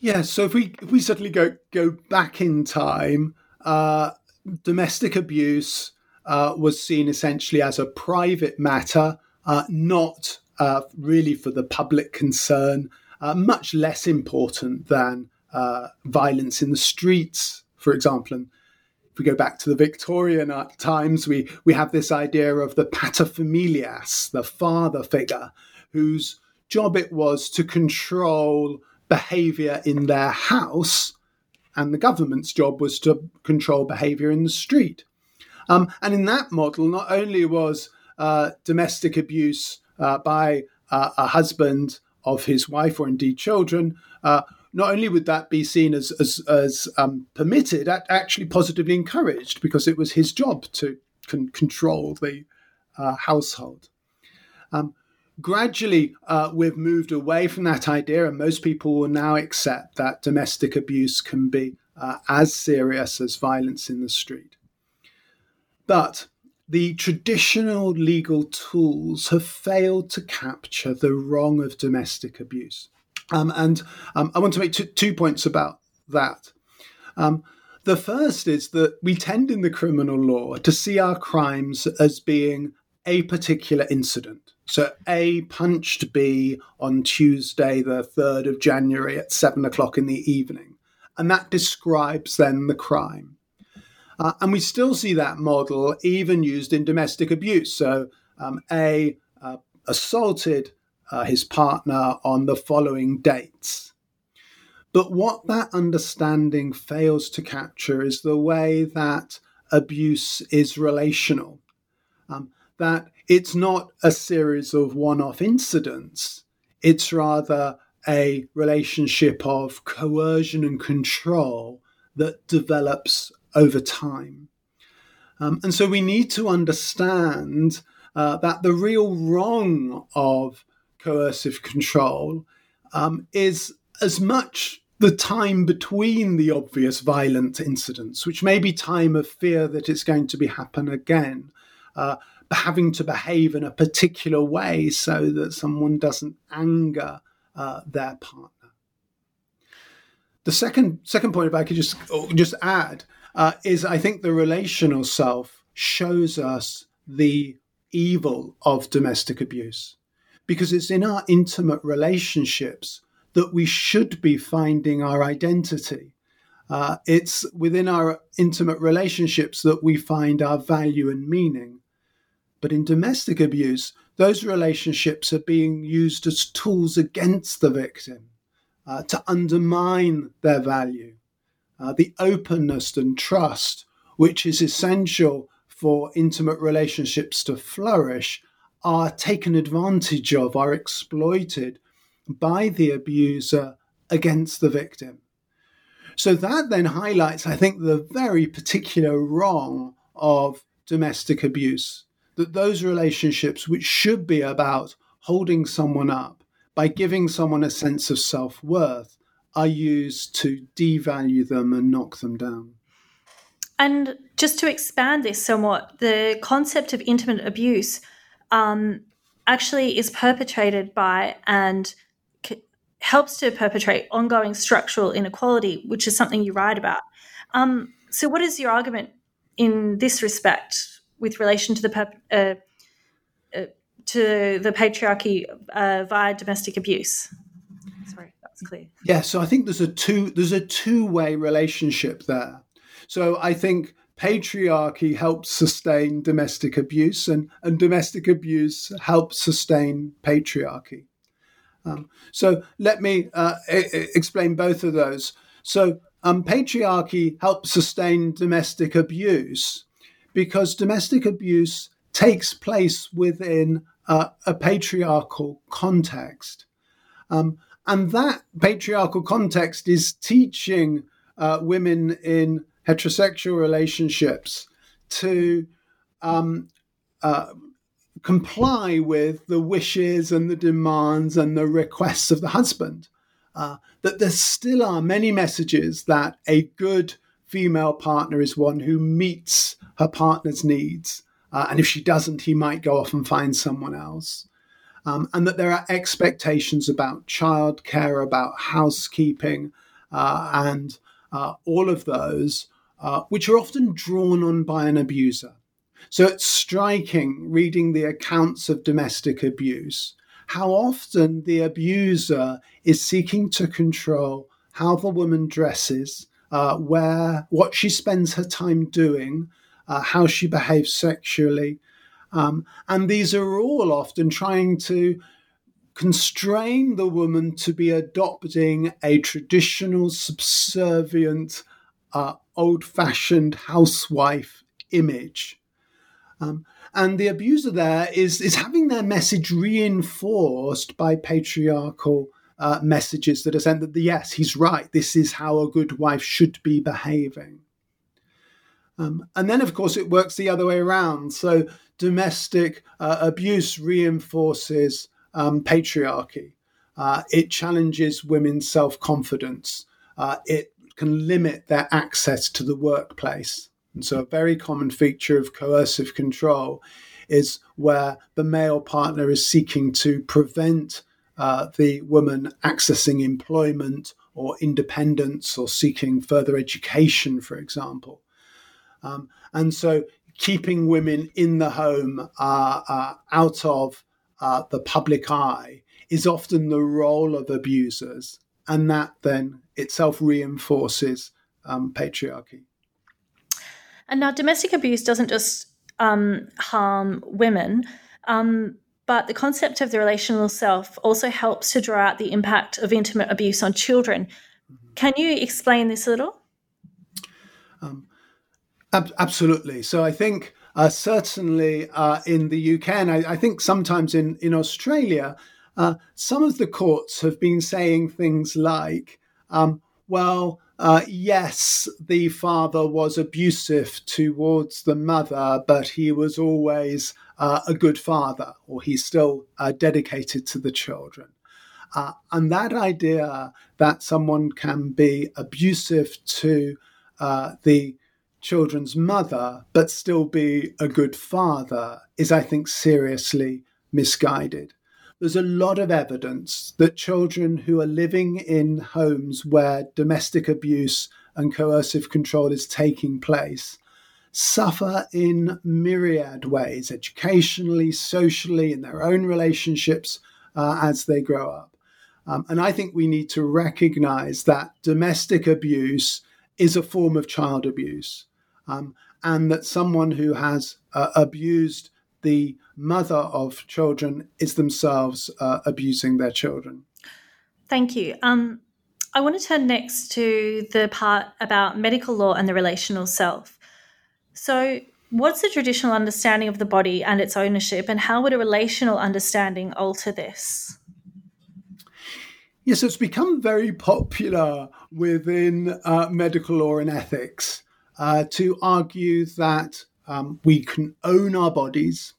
Yeah, so if we if we suddenly go go back in time, uh, domestic abuse uh, was seen essentially as a private matter, uh, not uh, really for the public concern, uh, much less important than uh, violence in the streets, for example. And if we go back to the Victorian times, we, we have this idea of the paterfamilias, the father figure, whose job it was to control behavior in their house, and the government's job was to control behavior in the street. Um, and in that model, not only was uh, domestic abuse uh, by uh, a husband of his wife or indeed children, uh, not only would that be seen as as, as um, permitted, actually positively encouraged because it was his job to con- control the uh, household. Um, gradually, uh, we've moved away from that idea, and most people will now accept that domestic abuse can be uh, as serious as violence in the street. But the traditional legal tools have failed to capture the wrong of domestic abuse. Um, and um, I want to make t- two points about that. Um, the first is that we tend in the criminal law to see our crimes as being a particular incident. So A punched B on Tuesday, the 3rd of January at seven o'clock in the evening. And that describes then the crime. Uh, and we still see that model even used in domestic abuse. So, um, A uh, assaulted uh, his partner on the following dates. But what that understanding fails to capture is the way that abuse is relational. Um, that it's not a series of one off incidents, it's rather a relationship of coercion and control that develops over time. Um, and so we need to understand uh, that the real wrong of coercive control um, is as much the time between the obvious violent incidents, which may be time of fear that it's going to be happen again, uh, having to behave in a particular way so that someone doesn't anger uh, their partner. The second second point, if I could just just add, uh, is I think the relational self shows us the evil of domestic abuse because it's in our intimate relationships that we should be finding our identity. Uh, it's within our intimate relationships that we find our value and meaning. But in domestic abuse, those relationships are being used as tools against the victim uh, to undermine their value uh, the openness and trust, which is essential for intimate relationships to flourish, are taken advantage of, are exploited by the abuser against the victim. so that then highlights, I think, the very particular wrong of domestic abuse. That those relationships, which should be about holding someone up by giving someone a sense of self worth, are used to devalue them and knock them down.
And just to expand this somewhat, the concept of intimate abuse um, actually is perpetrated by and c- helps to perpetrate ongoing structural inequality, which is something you write about. Um, so, what is your argument in this respect with relation to the per- uh, uh, to the patriarchy uh, via domestic abuse? Sorry, that's clear.
Yeah, so I think there's a two there's a two way relationship there. So I think patriarchy helps sustain domestic abuse, and, and domestic abuse helps sustain patriarchy. Um, so let me uh, explain both of those. So um, patriarchy helps sustain domestic abuse because domestic abuse takes place within uh, a patriarchal context. Um, and that patriarchal context is teaching uh, women in heterosexual relationships to um, uh, comply with the wishes and the demands and the requests of the husband. Uh, that there still are many messages that a good female partner is one who meets her partner's needs. Uh, and if she doesn't, he might go off and find someone else. Um, and that there are expectations about childcare, about housekeeping, uh, and uh, all of those, uh, which are often drawn on by an abuser. So it's striking reading the accounts of domestic abuse, how often the abuser is seeking to control how the woman dresses, uh, where, what she spends her time doing, uh, how she behaves sexually. Um, and these are all often trying to constrain the woman to be adopting a traditional, subservient, uh, old fashioned housewife image. Um, and the abuser there is, is having their message reinforced by patriarchal uh, messages that are sent that, yes, he's right, this is how a good wife should be behaving. Um, and then, of course, it works the other way around. So domestic uh, abuse reinforces um, patriarchy. Uh, it challenges women's self confidence. Uh, it can limit their access to the workplace. And so, a very common feature of coercive control is where the male partner is seeking to prevent uh, the woman accessing employment or independence or seeking further education, for example. Um, and so, keeping women in the home uh, uh, out of uh, the public eye is often the role of abusers, and that then itself reinforces um, patriarchy.
And now, domestic abuse doesn't just um, harm women, um, but the concept of the relational self also helps to draw out the impact of intimate abuse on children. Can you explain this a little?
Um, ab- absolutely. So, I think uh, certainly uh, in the UK, and I, I, think sometimes in, in Australia, uh, some of the courts have been saying things like, um, well, uh, yes, the father was abusive towards the mother, but he was always uh, a good father, or he's still uh, dedicated to the children. Uh, and that idea that someone can be abusive to uh, the children's mother, but still be a good father, is, I think, seriously misguided there's a lot of evidence that children who are living in homes where domestic abuse and coercive control is taking place suffer in myriad ways, educationally, socially, in their own relationships uh, as they grow up. Um, and I think we need to recognize that domestic abuse is a form of child abuse, um, and that someone who has uh, abused the mother of children is themselves uh, abusing their children.
Thank you. Um, I want to turn next to the part about medical law and the relational self. So, what's the traditional understanding of the body and its ownership, and how would a relational understanding alter this?
Yes, it's become very popular within uh, medical law and ethics uh, to argue that um, we can own our bodies.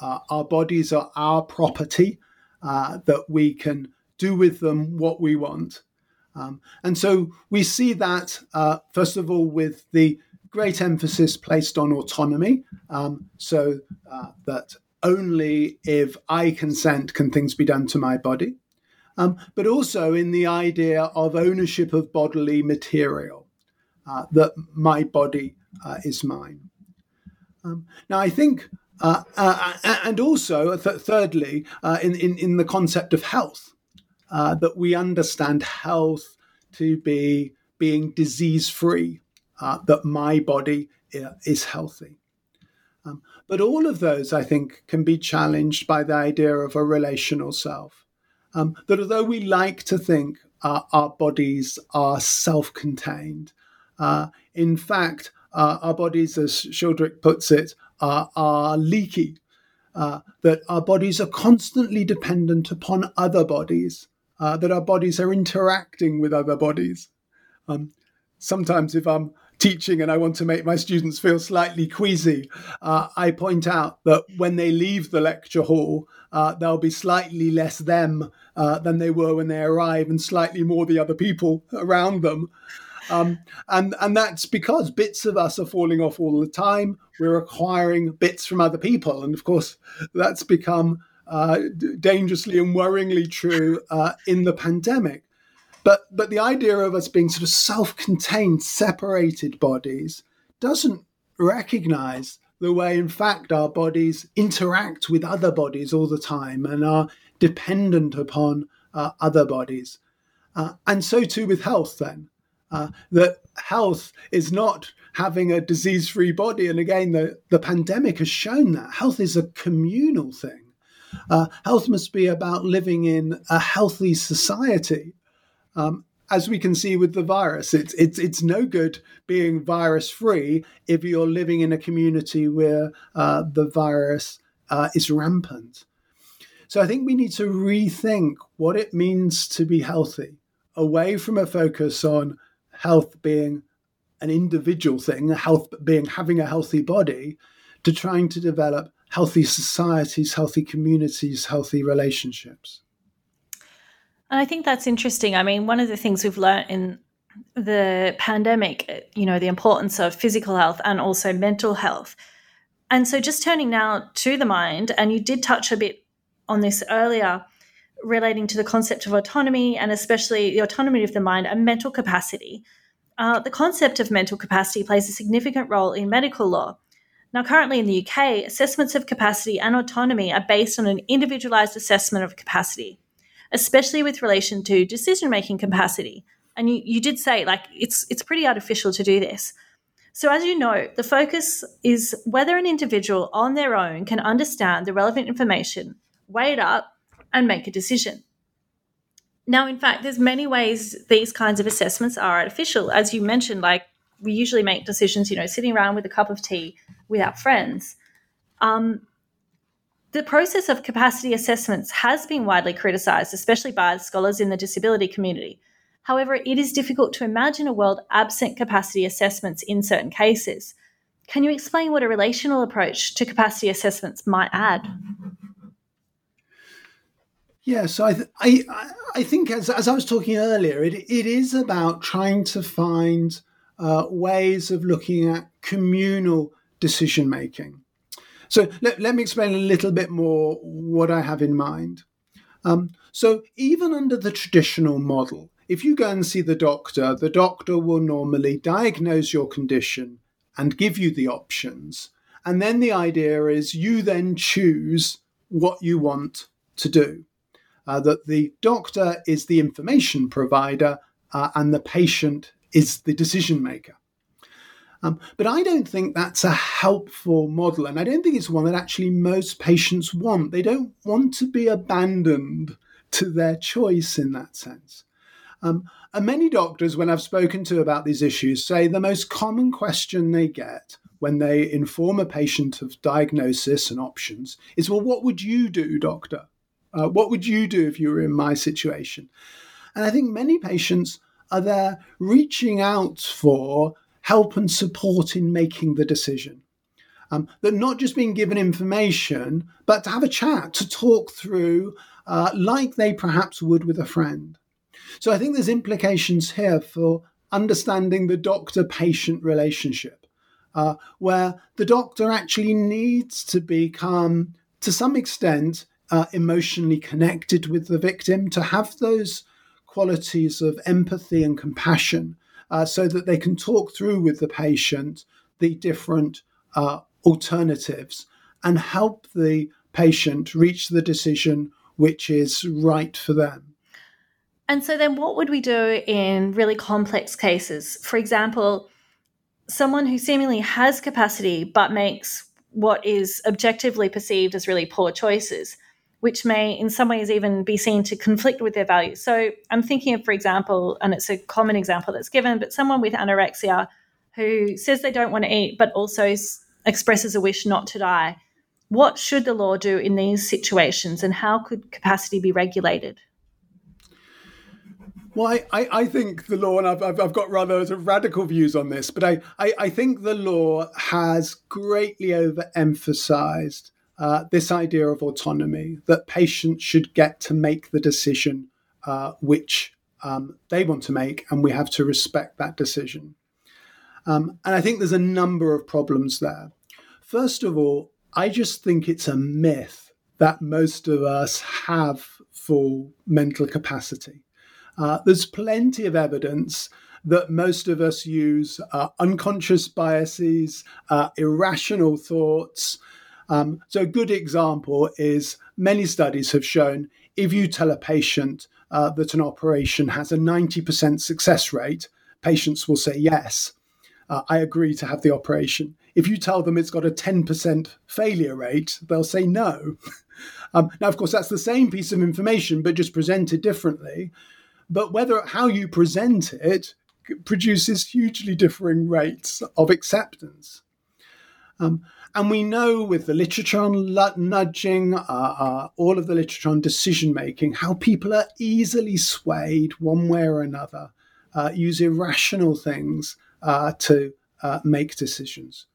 Uh, our bodies are our property, uh, that we can do with them what we want. Um, and so we see that, uh, first of all, with the great emphasis placed on autonomy, um, so uh, that only if I consent can things be done to my body um, but also in the idea of ownership of bodily material, uh, that my body uh, is mine. Um, now, I think, uh, uh and also, th- thirdly, uh, in, in, in, the concept of health, uh, that we understand health to be being disease free, that my body is healthy. Um, but all of those, I think, can be challenged by the idea of a relational self um, that although we like to think uh, our bodies are self contained, uh, in fact, uh, our bodies, as Shildrick puts it, are leaky, uh, that our bodies are constantly dependent upon other bodies, uh, that our bodies are interacting with other bodies. Um, sometimes, if I'm teaching and I want to make my students feel slightly queasy, uh, I point out that when they leave the lecture hall, uh, they'll be slightly less them uh, than they were when they arrive, and slightly more the other people around them. Um, and and that's because bits of us are falling off all the time. We're acquiring bits from other people, and of course, that's become uh, dangerously and worryingly true uh, in the pandemic. But but the idea of us being sort of self-contained, separated bodies doesn't recognize the way, in fact, our bodies interact with other bodies all the time and are dependent upon uh, other bodies. Uh, and so too with health, then. Uh, that health is not having a disease free body. And again, the, the pandemic has shown that health is a communal thing. Uh, health must be about living in a healthy society. Um, as we can see with the virus, it's it's it's no good being virus free if you're living in a community where uh, the virus uh, is rampant. So I think we need to rethink what it means to be healthy, away from a focus on health being an individual thing, health being having a healthy body, to trying to develop healthy societies, healthy communities, healthy relationships.
And I think that's interesting. I mean, one of the things we've learned in the pandemic, you know, the importance of physical health and also mental health. And so, just turning now to the mind, and you did touch a bit on this earlier relating to the concept of autonomy and especially the autonomy of the mind and mental capacity. Uh, the concept of mental capacity plays a significant role in medical law. Now, currently in the UK, assessments of capacity and autonomy are based on an individualized assessment of capacity especially with relation to decision making capacity. And you, you did say like it's it's pretty artificial to do this. So as you know, the focus is whether an individual on their own can understand the relevant information, weigh it up, and make a decision. Now, in fact, there's many ways these kinds of assessments are artificial. As you mentioned, like we usually make decisions, you know, sitting around with a cup of tea with our friends. Um, the process of capacity assessments has been widely criticised, especially by scholars in the disability community. However, it is difficult to imagine a world absent capacity assessments in certain cases. Can you explain what a relational approach to capacity assessments might add?
Yeah, so I, th- I, I think as, as I was talking earlier, it, it is about trying to find uh, ways of looking at communal decision making. So let, let me explain a little bit more what I have in mind. Um, so even under the traditional model, if you go and see the doctor, the doctor will normally diagnose your condition and give you the options. And then the idea is you then choose what you want to do. Uh, that the doctor is the information provider uh, and the patient is the decision maker. Um, but I don't think that's a helpful model. And I don't think it's one that actually most patients want. They don't want to be abandoned to their choice in that sense. Um, and many doctors, when I've spoken to about these issues, say the most common question they get when they inform a patient of diagnosis and options is, Well, what would you do, doctor? Uh, what would you do if you were in my situation? and I think many patients are there reaching out for help and support in making the decision. Um, that not just being given information, but to have a chat, to talk through, uh, like they perhaps would with a friend. So I think there's implications here for understanding the doctor patient relationship, uh, where the doctor actually needs to become, to some extent, uh, emotionally connected with the victim, to have those qualities of empathy and compassion uh, so that they can talk through with the patient the different uh, alternatives and help the patient reach the decision which is right for them.
And so, then what would we do in really complex cases? For example, someone who seemingly has capacity but makes what is objectively perceived as really poor choices which may in some ways even be seen to conflict with their values. So I'm thinking of, for example, and it's a common example that's given, but someone with anorexia who says they don't want to eat, but also expresses a wish not to die. What should the law do in these situations, and how could capacity be regulated?
Well, I, I, think the law, and I've, I've, got rather radical views on this, but I, I, I think the law has greatly overemphasized uh, this idea of autonomy that patients should get to make the decision uh, which um, they want to make, and we have to respect that decision. Um, and I think there's a number of problems there. First of all, I just think it's a myth that most of us have full mental capacity. Uh, there's plenty of evidence that most of us use uh, unconscious biases, uh, irrational thoughts, um, so, a good example is many studies have shown if you tell a patient uh, that an operation has a 90% success rate, patients will say yes. Uh, I agree to have the operation. If you tell them it's got a 10% failure rate, they'll say no. um, now, of course, that's the same piece of information, but just presented differently. But whether how you present it produces hugely differing rates of acceptance. Um, and we know with the literature on nudging, uh, uh, all of the literature on decision making, how people are easily swayed one way or another, uh, use irrational things uh, to uh, make decisions.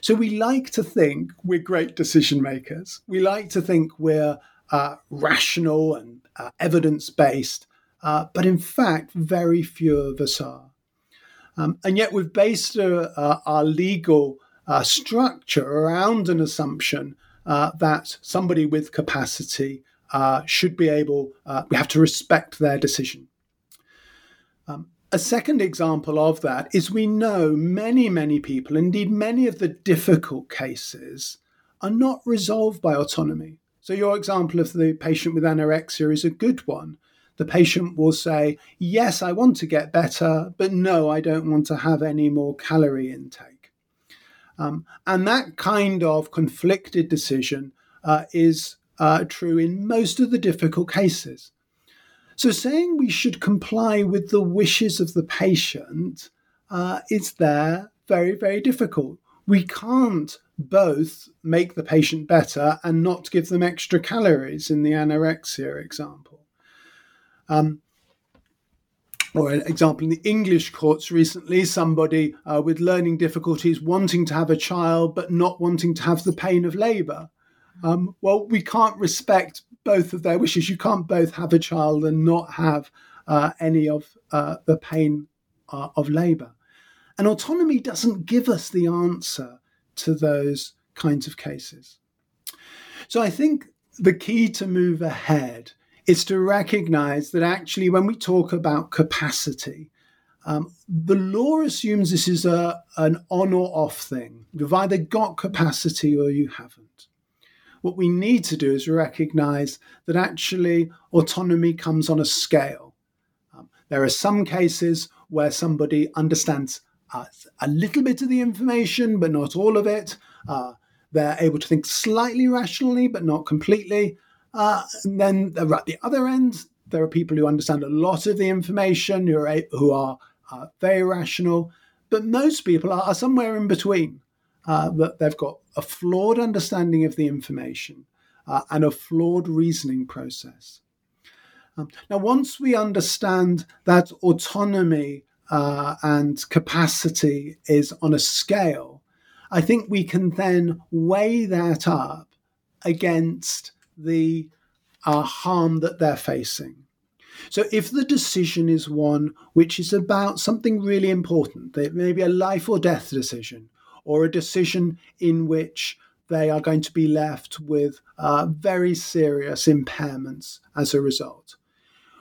So we like to think we're great decision makers. We like to think we're uh, rational and evidence based, but in fact, very few of us are. Um, and yet we've based our legal uh, structure around an assumption uh, that somebody with capacity uh, should be able, uh, we have to respect their decision. Um, a second example of that is we know many, many people, indeed many of the difficult cases, are not resolved by autonomy. So, your example of the patient with anorexia is a good one. The patient will say, Yes, I want to get better, but no, I don't want to have any more calorie intake. Um, and that kind of conflicted decision uh, is uh, true in most of the difficult cases. So, saying we should comply with the wishes of the patient uh, is there very, very difficult. We can't both make the patient better and not give them extra calories in the anorexia example. Um, or an example in the English courts recently, somebody uh, with learning difficulties wanting to have a child but not wanting to have the pain of labour. Um, well, we can't respect both of their wishes. You can't both have a child and not have uh, any of uh, the pain uh, of labour. And autonomy doesn't give us the answer to those kinds of cases. So I think the key to move ahead is to recognize that actually, when we talk about capacity, um, the law assumes this is a, an on or off thing. You've either got capacity or you haven't. What we need to do is recognize that actually autonomy comes on a scale. Um, there are some cases where somebody understands uh, a little bit of the information, but not all of it. Uh, they're able to think slightly rationally, but not completely. Uh, and then at the other end, there are people who understand a lot of the information, who are, who are uh, very rational, but most people are, are somewhere in between. Uh, that they've got a flawed understanding of the information uh, and a flawed reasoning process. Um, now, once we understand that autonomy uh, and capacity is on a scale, I think we can then weigh that up against the uh, harm that they're facing. So, if the decision is one which is about something really important, it may be a life or death decision, or a decision in which they are going to be left with uh, very serious impairments as a result.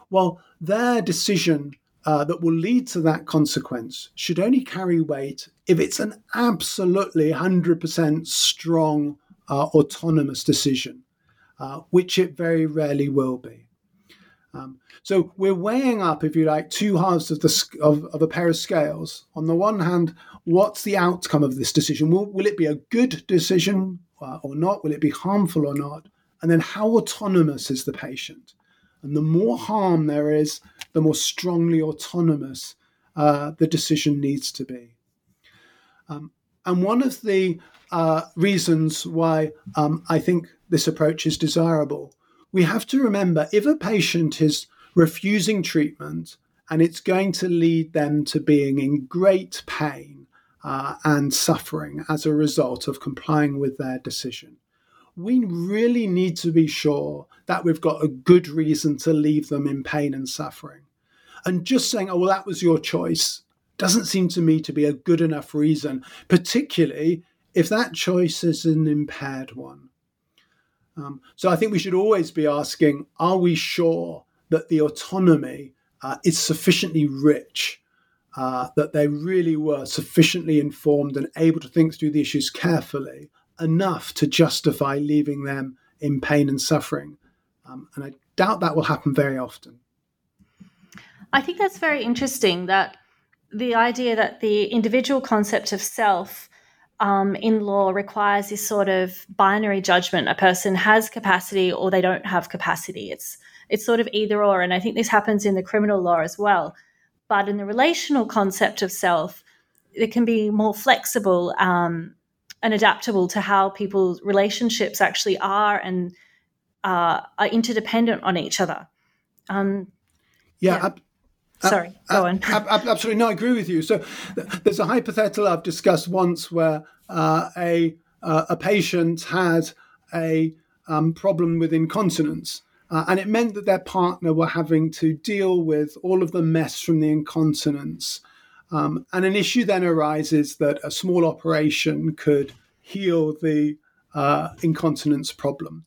Well, their decision uh, that will lead to that consequence should only carry weight if it's an absolutely 100% strong uh, autonomous decision, uh, which it very rarely will be. Um, so we're weighing up, if you like, two halves of the of, of, a pair of scales. On the one hand, what's the outcome of this decision? Will, will it be a good decision uh, or not? Will it be harmful or not? And then how autonomous is the patient? And the more harm there is, the more strongly autonomous uh, the decision needs to be. Um, and one of the uh, reasons why um, I think this approach is desirable, we have to remember if a patient is refusing treatment and it's going to lead them to being in great pain uh, and suffering as a result of complying with their decision, we really need to be sure that we've got a good reason to leave them in pain and suffering. And just saying, oh, well, that was your choice, doesn't seem to me to be a good enough reason, particularly if that choice is an impaired one. Um, so I think we should always be asking are we sure that the autonomy uh, is sufficiently rich, uh, that they really were sufficiently informed and able to think through the issues carefully enough to justify leaving them in pain and suffering? Um, and I doubt that will happen very often.
I think that's very interesting that the idea that the individual concept of self um, in law requires this sort of binary judgment. A person has capacity or they don't have capacity. It's it's sort of either or, and I think this happens in the criminal law as well. But in the relational concept of self, it can be more flexible um, and adaptable to how people's relationships actually are and uh, are interdependent on each other. Um,
yeah, yeah.
Sorry, uh, go on.
absolutely, no, I agree with you. So there's a hypothetical I've discussed once where uh, a uh, a patient had a um, problem with incontinence, uh, and it meant that their partner were having to deal with all of the mess from the incontinence. Um, and an issue then arises that a small operation could heal the uh, incontinence problem.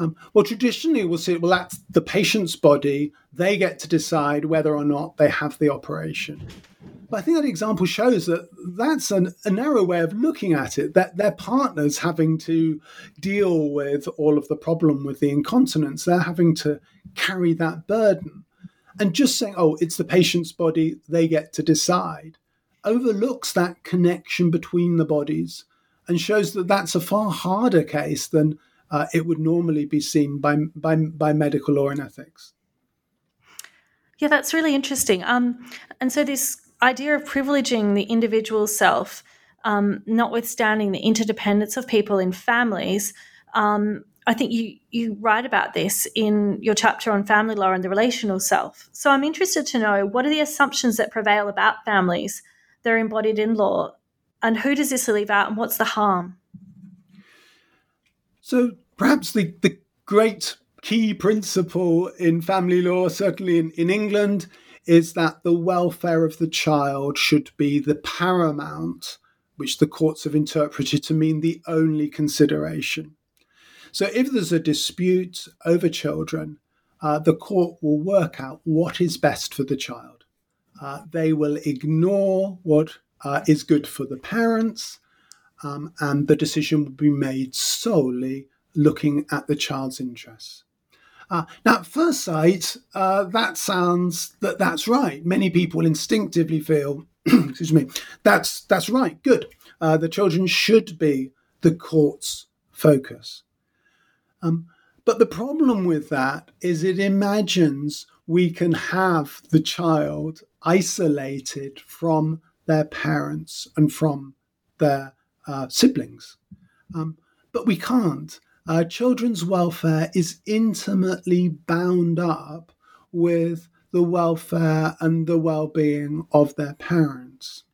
Um, well, traditionally, we'll say, well, that's the patient's body. They get to decide whether or not they have the operation. But I think that example shows that that's an, a narrow way of looking at it, that their partner's having to deal with all of the problem with the incontinence. They're having to carry that burden. And just saying, oh, it's the patient's body, they get to decide, overlooks that connection between the bodies and shows that that's a far harder case than uh, it would normally be seen by, by, by medical law and ethics.
Yeah, that's really interesting. Um, and so, this idea of privileging the individual self, um, notwithstanding the interdependence of people in families, um, I think you you write about this in your chapter on family law and the relational self. So I'm interested to know what are the assumptions that prevail about families that are embodied in law, and who does this leave out, and what's the harm?
So perhaps the, the great key principle in family law, certainly in, in England, is that the welfare of the child should be the paramount, which the courts have interpreted to mean the only consideration. So if there's a dispute over children, uh, the court will work out what is best for the child. Uh, they will ignore what uh, is good for the parents um, and the decision will be made solely looking at the child's interests. Uh, now, at first sight, uh, that sounds that that's right. Many people instinctively feel, excuse me, that's that's right. Good. Uh, the children should be the court's focus. Um, but the problem with that is it imagines we can have the child isolated from their parents and from their uh, siblings. Um, but we can't. Uh, children's welfare is intimately bound up with the welfare and the well being of their parents.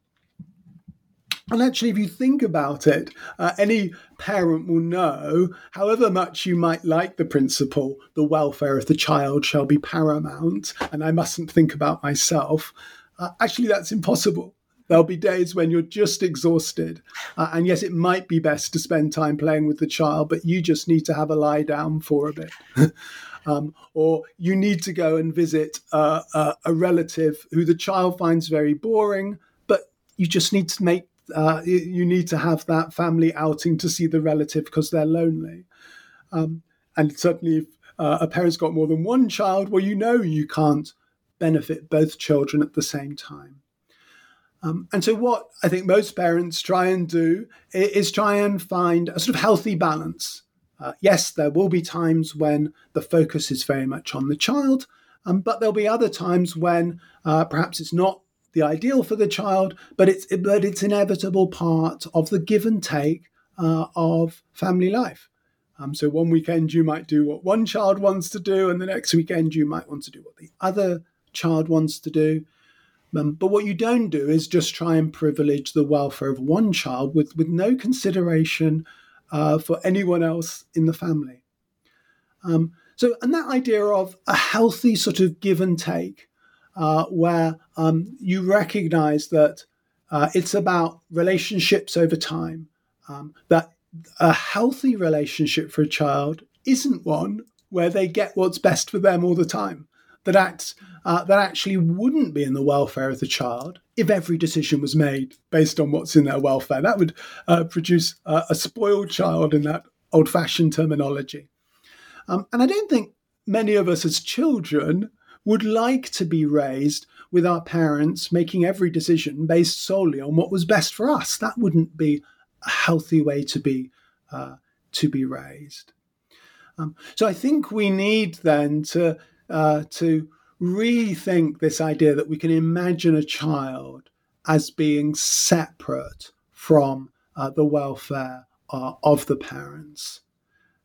And actually, if you think about it, uh, any parent will know, however much you might like the principle, the welfare of the child shall be paramount, and I mustn't think about myself, uh, actually, that's impossible. There'll be days when you're just exhausted. Uh, and yes, it might be best to spend time playing with the child, but you just need to have a lie down for a bit. um, or you need to go and visit uh, uh, a relative who the child finds very boring, but you just need to make uh, you need to have that family outing to see the relative because they're lonely. Um, and certainly, if uh, a parent's got more than one child, well, you know you can't benefit both children at the same time. Um, and so, what I think most parents try and do is try and find a sort of healthy balance. Uh, yes, there will be times when the focus is very much on the child, um, but there'll be other times when uh, perhaps it's not the ideal for the child, but it's but it's inevitable part of the give and take uh, of family life. Um, so one weekend you might do what one child wants to do, and the next weekend you might want to do what the other child wants to do. Um, but what you don't do is just try and privilege the welfare of one child with, with no consideration uh, for anyone else in the family. Um, so, and that idea of a healthy sort of give and take uh, where um, you recognize that uh, it's about relationships over time, um, that a healthy relationship for a child isn't one where they get what's best for them all the time. That uh, that actually wouldn't be in the welfare of the child if every decision was made based on what's in their welfare. That would uh, produce a spoiled child in that old-fashioned terminology. Um, and I don't think many of us as children would like to be raised with our parents making every decision based solely on what was best for us. That wouldn't be a healthy way to be uh, to be raised. Um, so I think we need then to uh, to rethink this idea that we can imagine a child as being separate from uh, the welfare uh, of the parents.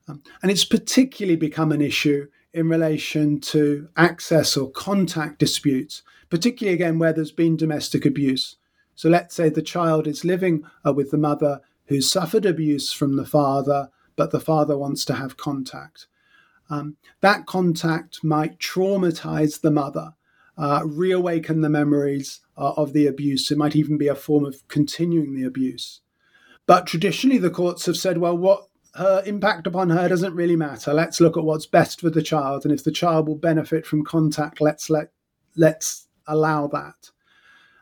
Um, and it's particularly become an issue in relation to access or contact disputes, particularly again where there's been domestic abuse. So let's say the child is living uh, with the mother who suffered abuse from the father, but the father wants to have contact. Um, that contact might traumatize the mother, uh, reawaken the memories uh, of the abuse. It might even be a form of continuing the abuse. But traditionally, the courts have said, well, what her impact upon her doesn't really matter. Let's look at what's best for the child, and if the child will benefit from contact, let's let let's allow that.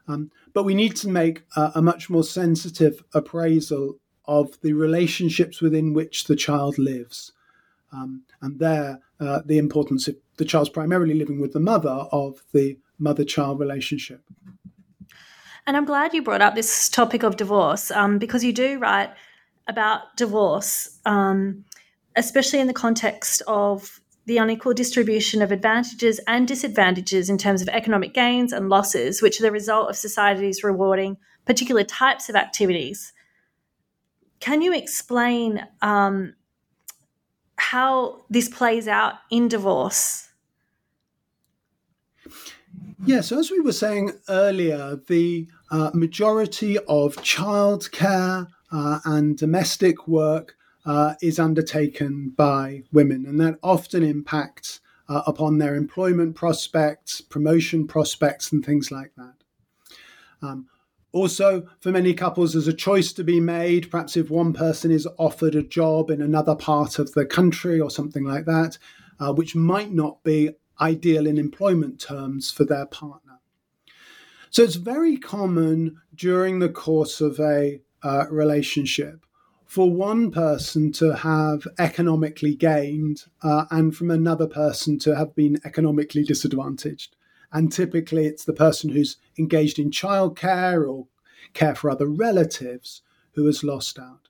Um, but we need to make a, a, much more sensitive appraisal of the relationships within which the child lives, um, and there uh, the importance of the child's primarily living with the mother of the mother-child relationship.
And I'm glad you brought up this topic of divorce um, because you do write about divorce, um, especially in the context of the unequal distribution of advantages and disadvantages in terms of economic gains and losses, which are the result of societies rewarding particular types of activities. Can you explain um, how this plays out in divorce?
Yeah, so as we were saying earlier, the uh, majority of childcare uh, and domestic work uh, is undertaken by women, and that often impacts uh, upon their employment prospects, promotion prospects, and things like that. Um, also, for many couples, there's a choice to be made. Perhaps if one person is offered a job in another part of the country or something like that, uh, which might not be ideal in employment terms for their partner. So it's very common during the course of a uh, relationship for one person to have economically gained uh, and from another person to have been economically disadvantaged. And typically, it's the person who's engaged in childcare or care for other relatives who has lost out.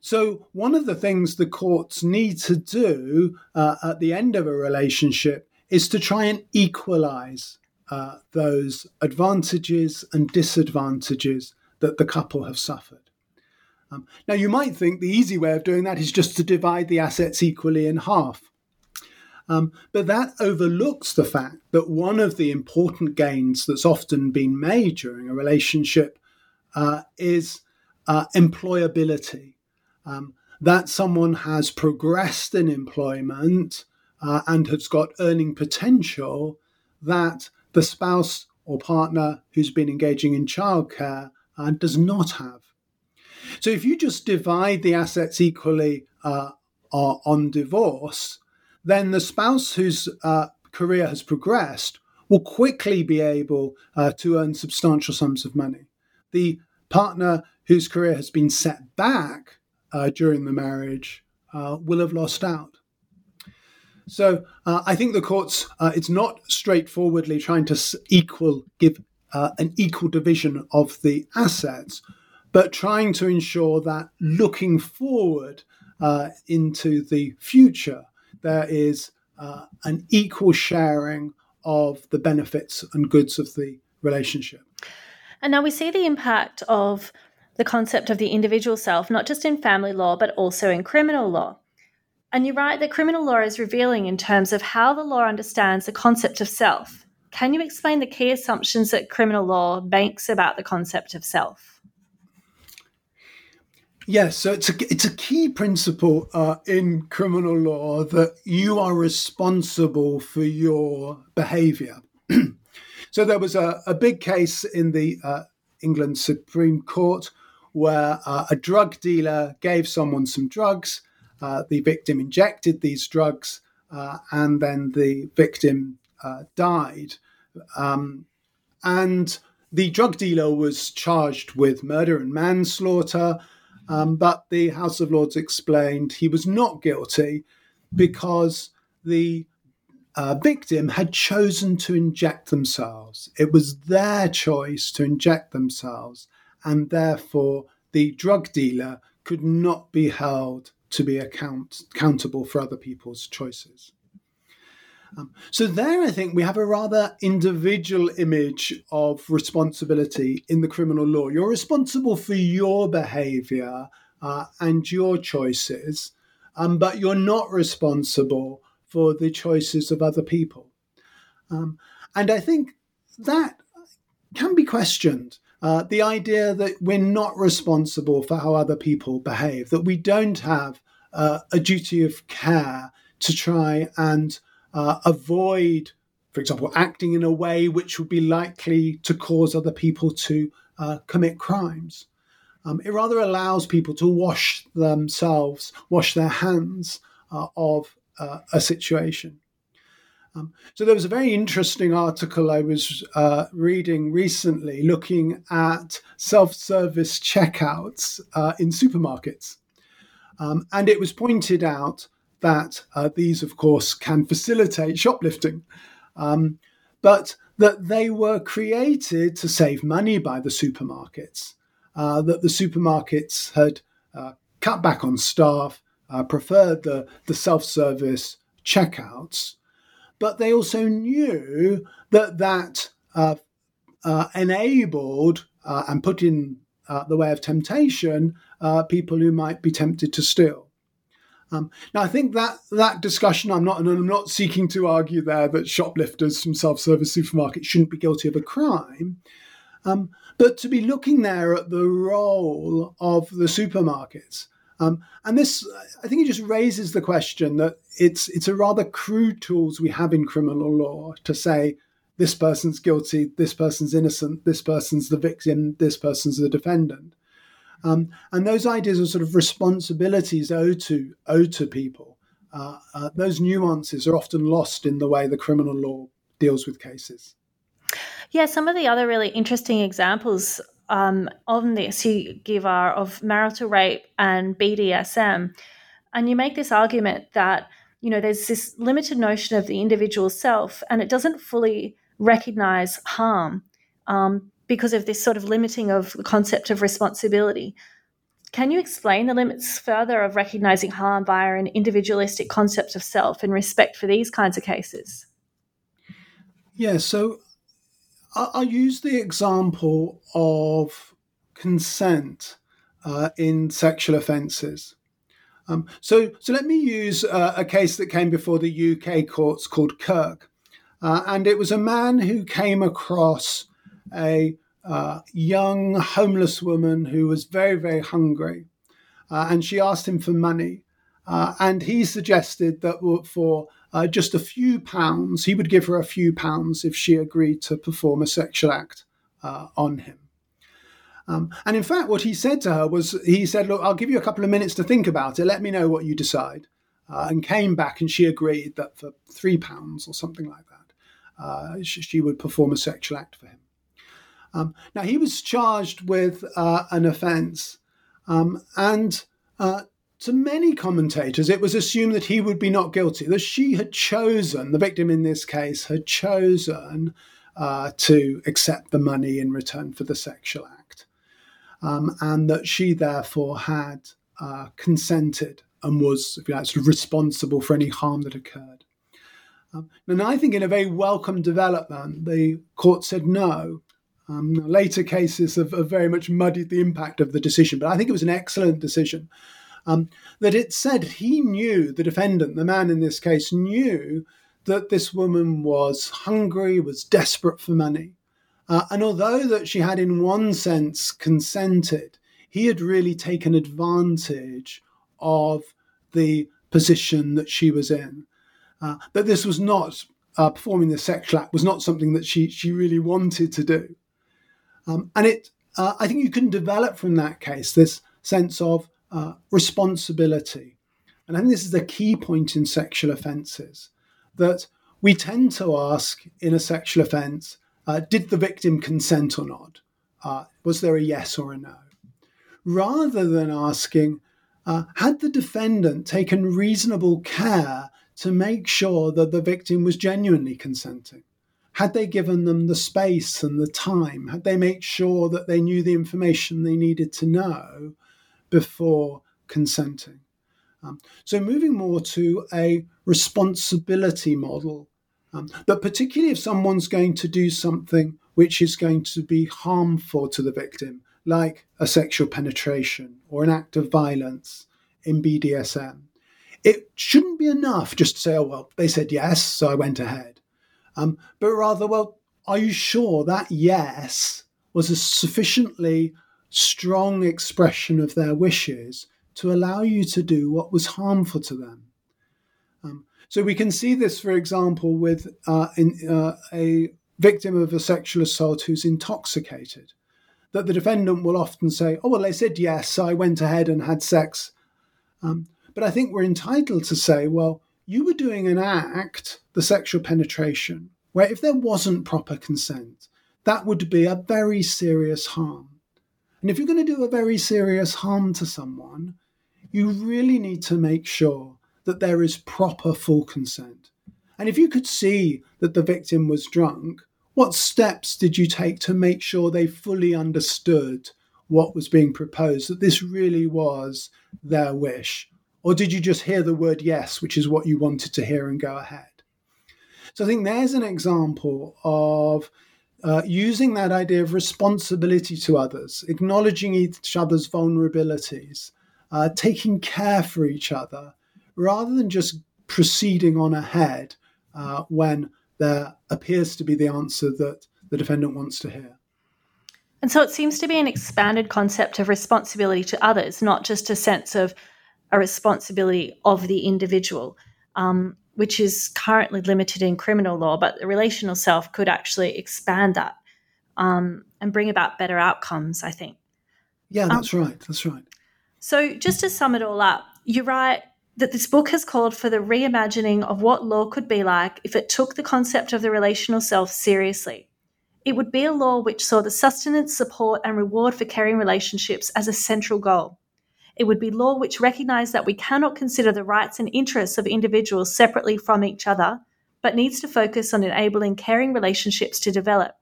So, one of the things the courts need to do uh, at the end of a relationship is to try and equalize uh, those advantages and disadvantages that the couple have suffered. Um, now, you might think the easy way of doing that is just to divide the assets equally in half. Um, but that overlooks the fact that one of the important gains that's often been made during a relationship uh, is uh, employability. Um, that someone has progressed in employment uh, and has got earning potential that the spouse or partner who's been engaging in childcare uh, does not have. So if you just divide the assets equally uh, on divorce, then the spouse whose uh, career has progressed will quickly be able uh, to earn substantial sums of money. The partner whose career has been set back uh, during the marriage uh, will have lost out. So uh, I think the courts, uh, it's not straightforwardly trying to equal give an equal division of the assets, but trying to ensure that looking forward into the future, there is uh, an equal sharing of the benefits and goods of the relationship.
And now we see the impact of the concept of the individual self, not just in family law, but also in criminal law. And you write that criminal law is revealing in terms of how the law understands the concept of self. Can you explain the key assumptions that criminal law makes about the concept of self?
Yes, so it's a it's a key principle uh, in criminal law that you are responsible for your behaviour. so there was a, a big case in the uh, England Supreme Court where uh, a drug dealer gave someone some drugs. Uh, the victim injected these drugs, uh, and then the victim uh, died. Um, and the drug dealer was charged with murder and manslaughter. Um, but the House of Lords explained he was not guilty because the uh, victim had chosen to inject themselves. It was their choice to inject themselves, and therefore the drug dealer could not be held to be account- accountable for other people's choices. Um, so there, I think we have a rather individual image of responsibility in the criminal law. You're responsible for your behaviour uh, and your choices, um, but you're not responsible for the choices of other people. Um, and I think that can be questioned. Uh, the idea that we're not responsible for how other people behave, that we don't have uh, a duty of care to try and uh, avoid, for example, acting in a way which would be likely to cause other people to uh, commit crimes. Um, it rather allows people to wash themselves, wash their hands uh, of uh, a situation. Um, so there was a very interesting article I was uh, reading recently looking at self-service checkouts uh, in supermarkets. Um, and it was pointed out that uh, these, of course, can facilitate shoplifting, um, but that they were created to save money by the supermarkets, uh, that the supermarkets had uh, cut back on staff, uh, preferred the, the self service checkouts, but they also knew that that uh, uh, enabled and put in the way of temptation people who might be tempted to steal. Um, now, I think that that discussion, I'm not, and I'm not seeking to argue there that shoplifters from self-service supermarkets shouldn't be guilty of a crime, um, but to be looking there at the role of the supermarkets. Um, and this, I think, it just raises the question that it's it's a rather crude tools we have in criminal law to say this person's guilty, this person's innocent, this person's the victim, this person's the defendant. Um, and those ideas of sort of responsibilities owed to owed to people, uh, uh, those nuances are often lost in the way the criminal law deals with cases.
Yeah, some of the other really interesting examples um, on this you give are of marital rape and BDSM, and you make this argument that you know there's this limited notion of the individual self, and it doesn't fully recognize harm. Um, because of this sort of limiting of the concept of responsibility. Can you explain the limits further of recognizing harm via an individualistic concept of self and respect for these kinds of cases?
Yeah, so I'll use the example of consent uh, in sexual offences. Um, so, so let me use uh, a case that came before the UK courts called Kirk, uh, and it was a man who came across a uh, young homeless woman who was very, very hungry, uh, and she asked him for money, uh, and he suggested that for uh, just a few pounds, he would give her a few pounds if she agreed to perform a sexual act on him. Um, and in fact, what he said to her was, he said, "Look, I'll give you a couple of minutes to think about it. Let me know what you decide." Uh, and came back, and she agreed that for three pounds or something like that, uh, she, would perform a sexual act for him. Um, now he was charged with uh, an offence, um, and uh, to many commentators, it was assumed that he would be not guilty. That she had chosen, the victim in this case, had chosen uh, to accept the money in return for the sexual act um, and that she therefore had uh, consented and was, if you like, sort of responsible for any harm that occurred. Um, and I think in a very welcome development, the court said no. Um, later cases have, have, very much muddied the impact of the decision, but I think it was an excellent decision. Um, that it said he knew, the defendant, the man in this case, knew that this woman was hungry, was desperate for money, uh, and although that she had, in one sense, consented, he had really taken advantage of the position that she was in. Uh, that this was not uh, performing the sexual act was not something that she she really wanted to do. Um, and it, uh, I think, you can develop from that case this sense of uh, responsibility. And I think this is the key point in sexual offences that we tend to ask in a sexual offence uh, did the victim consent or not? Uh, was there a yes or a no? Rather than asking, uh, had the defendant taken reasonable care to make sure that the victim was genuinely consenting? Had they given them the space and the time? Had they made sure that they knew the information they needed to know before consenting? Um, so, moving more to a responsibility model um, but particularly if someone's going to do something which is going to be harmful to the victim, like a sexual penetration or an act of violence in BDSM, it shouldn't be enough just to say, oh, well, they said yes, so I went ahead. Um, but rather, well, are you sure that yes was a sufficiently strong expression of their wishes to allow you to do what was harmful to them? Um, so we can see this, for example, with uh, in, uh, a victim of a sexual assault who's intoxicated. That the defendant will often say, "Oh well, they said yes, so I went ahead and had sex." Um, but I think we're entitled to say, "Well, you were doing an act, the sexual penetration, where if there wasn't proper consent, that would be a very serious harm." And if you're going to do a very serious harm to someone, you really need to make sure that there is proper full consent. And if you could see that the victim was drunk, what steps did you take to make sure they fully understood what was being proposed, that this really was their wish? Or did you just hear the word yes, which is what you wanted to hear, and go ahead? So I think there's an example of uh, using that idea of responsibility to others, acknowledging each other's vulnerabilities, uh, taking care for each other, rather than just proceeding on ahead uh, when there appears to be the answer that the defendant wants to hear.
And so it seems to be an expanded concept of responsibility to others, not just a sense of a responsibility of the individual, um, which is currently limited in criminal law, but the relational self could actually expand that um, and bring about better outcomes, I think.
Yeah, that's um, right. That's right.
So, just to sum it all up, you write that this book has called for the reimagining of what law could be like if it took the concept of the relational self seriously. It would be a law which saw the sustenance, support, and reward for caring relationships as a central goal. It would be law which recognised that we cannot consider the rights and interests of individuals separately from each other, but needs to focus on enabling caring relationships to develop.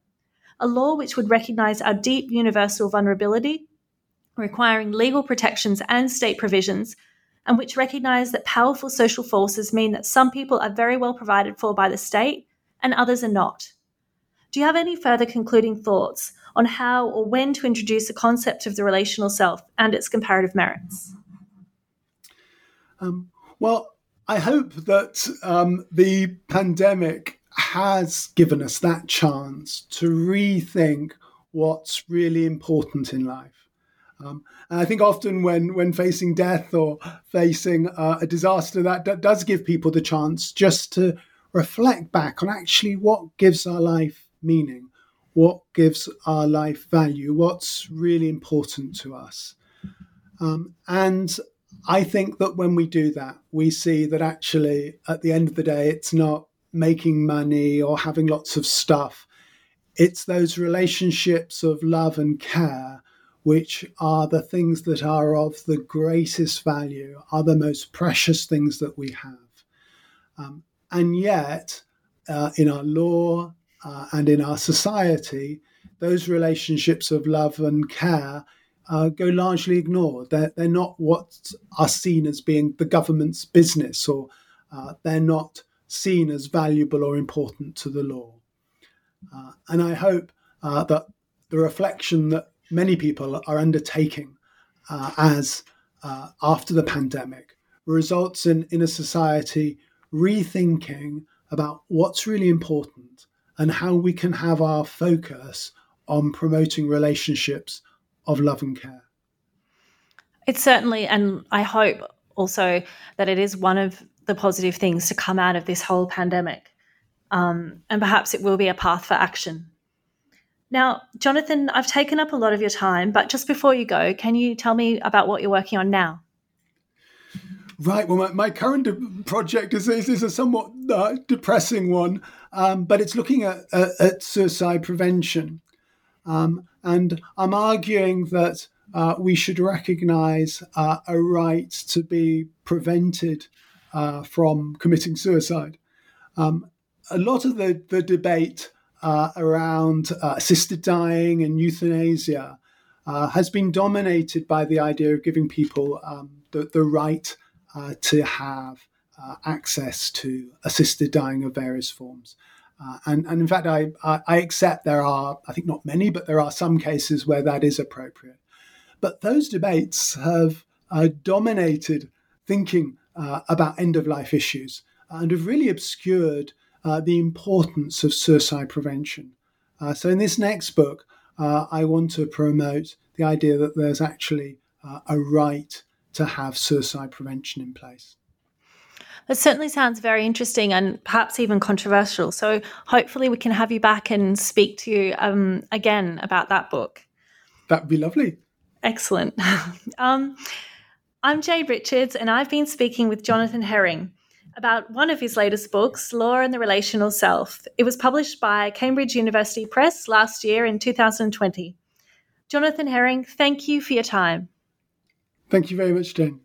A law which would recognise our deep universal vulnerability, requiring legal protections and state provisions and which recognise that powerful social forces mean that some people are very well provided for by the state and others are not. Do you have any further concluding thoughts on how or when to introduce the concept of the relational self and its comparative merits?
Um, well, I hope that um, the pandemic has given us that chance to rethink what's really important in life. Um, and I think often when when facing death or facing uh, a disaster, that, that does give people the chance just to reflect back on actually what gives our life meaning, what gives our life value, what's really important to us. Um, and I think that when we do that, we see that actually at the end of the day, it's not making money or having lots of stuff. It's those relationships of love and care which are the things that are of the greatest value, are the most precious things that we have. Um, and yet, uh, in our law uh, and in our society, those relationships of love and care uh, go largely ignored. They're, they're not what are seen as being the government's business, or uh, they're not seen as valuable or important to the law. Uh, and I hope uh, that the reflection that many people are undertaking uh, as after the pandemic results in, in a society rethinking about what's really important and how we can have our focus on promoting relationships of love and care.
It's certainly, and I hope also that it is one of the positive things to come out of this whole pandemic. Um, and perhaps it will be a path for action. Now, Jonathan, I've taken up a lot of your time, but just before you go, can you tell me about what you're working on now?
Right. Well, my, my current project is, is, is a somewhat uh, depressing one, um, but it's looking at, at, at suicide prevention. Um, and I'm arguing that uh, we should recognize uh, a right to be prevented uh, from committing suicide. Um, a lot of the, the debate uh, around uh, assisted dying and euthanasia uh, has been dominated by the idea of giving people um, the, the right to have access to assisted dying of various forms. Uh, and, and in fact, I, I, accept there are, I think not many, but there are some cases where that is appropriate. But those debates have uh, dominated thinking uh, about end of life issues and have really obscured uh, the importance of suicide prevention. Uh, so, in this next book, uh, I want to promote the idea that there's actually a right to have suicide prevention in place.
That certainly sounds very interesting and perhaps even controversial. So hopefully we can have you back and speak to you um, again about that book.
That'd be lovely.
Excellent. um, I'm Jade Richards, and I've been speaking with Jonathan Herring about one of his latest books, Law and the Relational Self. It was published by Cambridge University Press last year in 2020. Jonathan Herring, thank you for your time.
Thank you very much, Jane.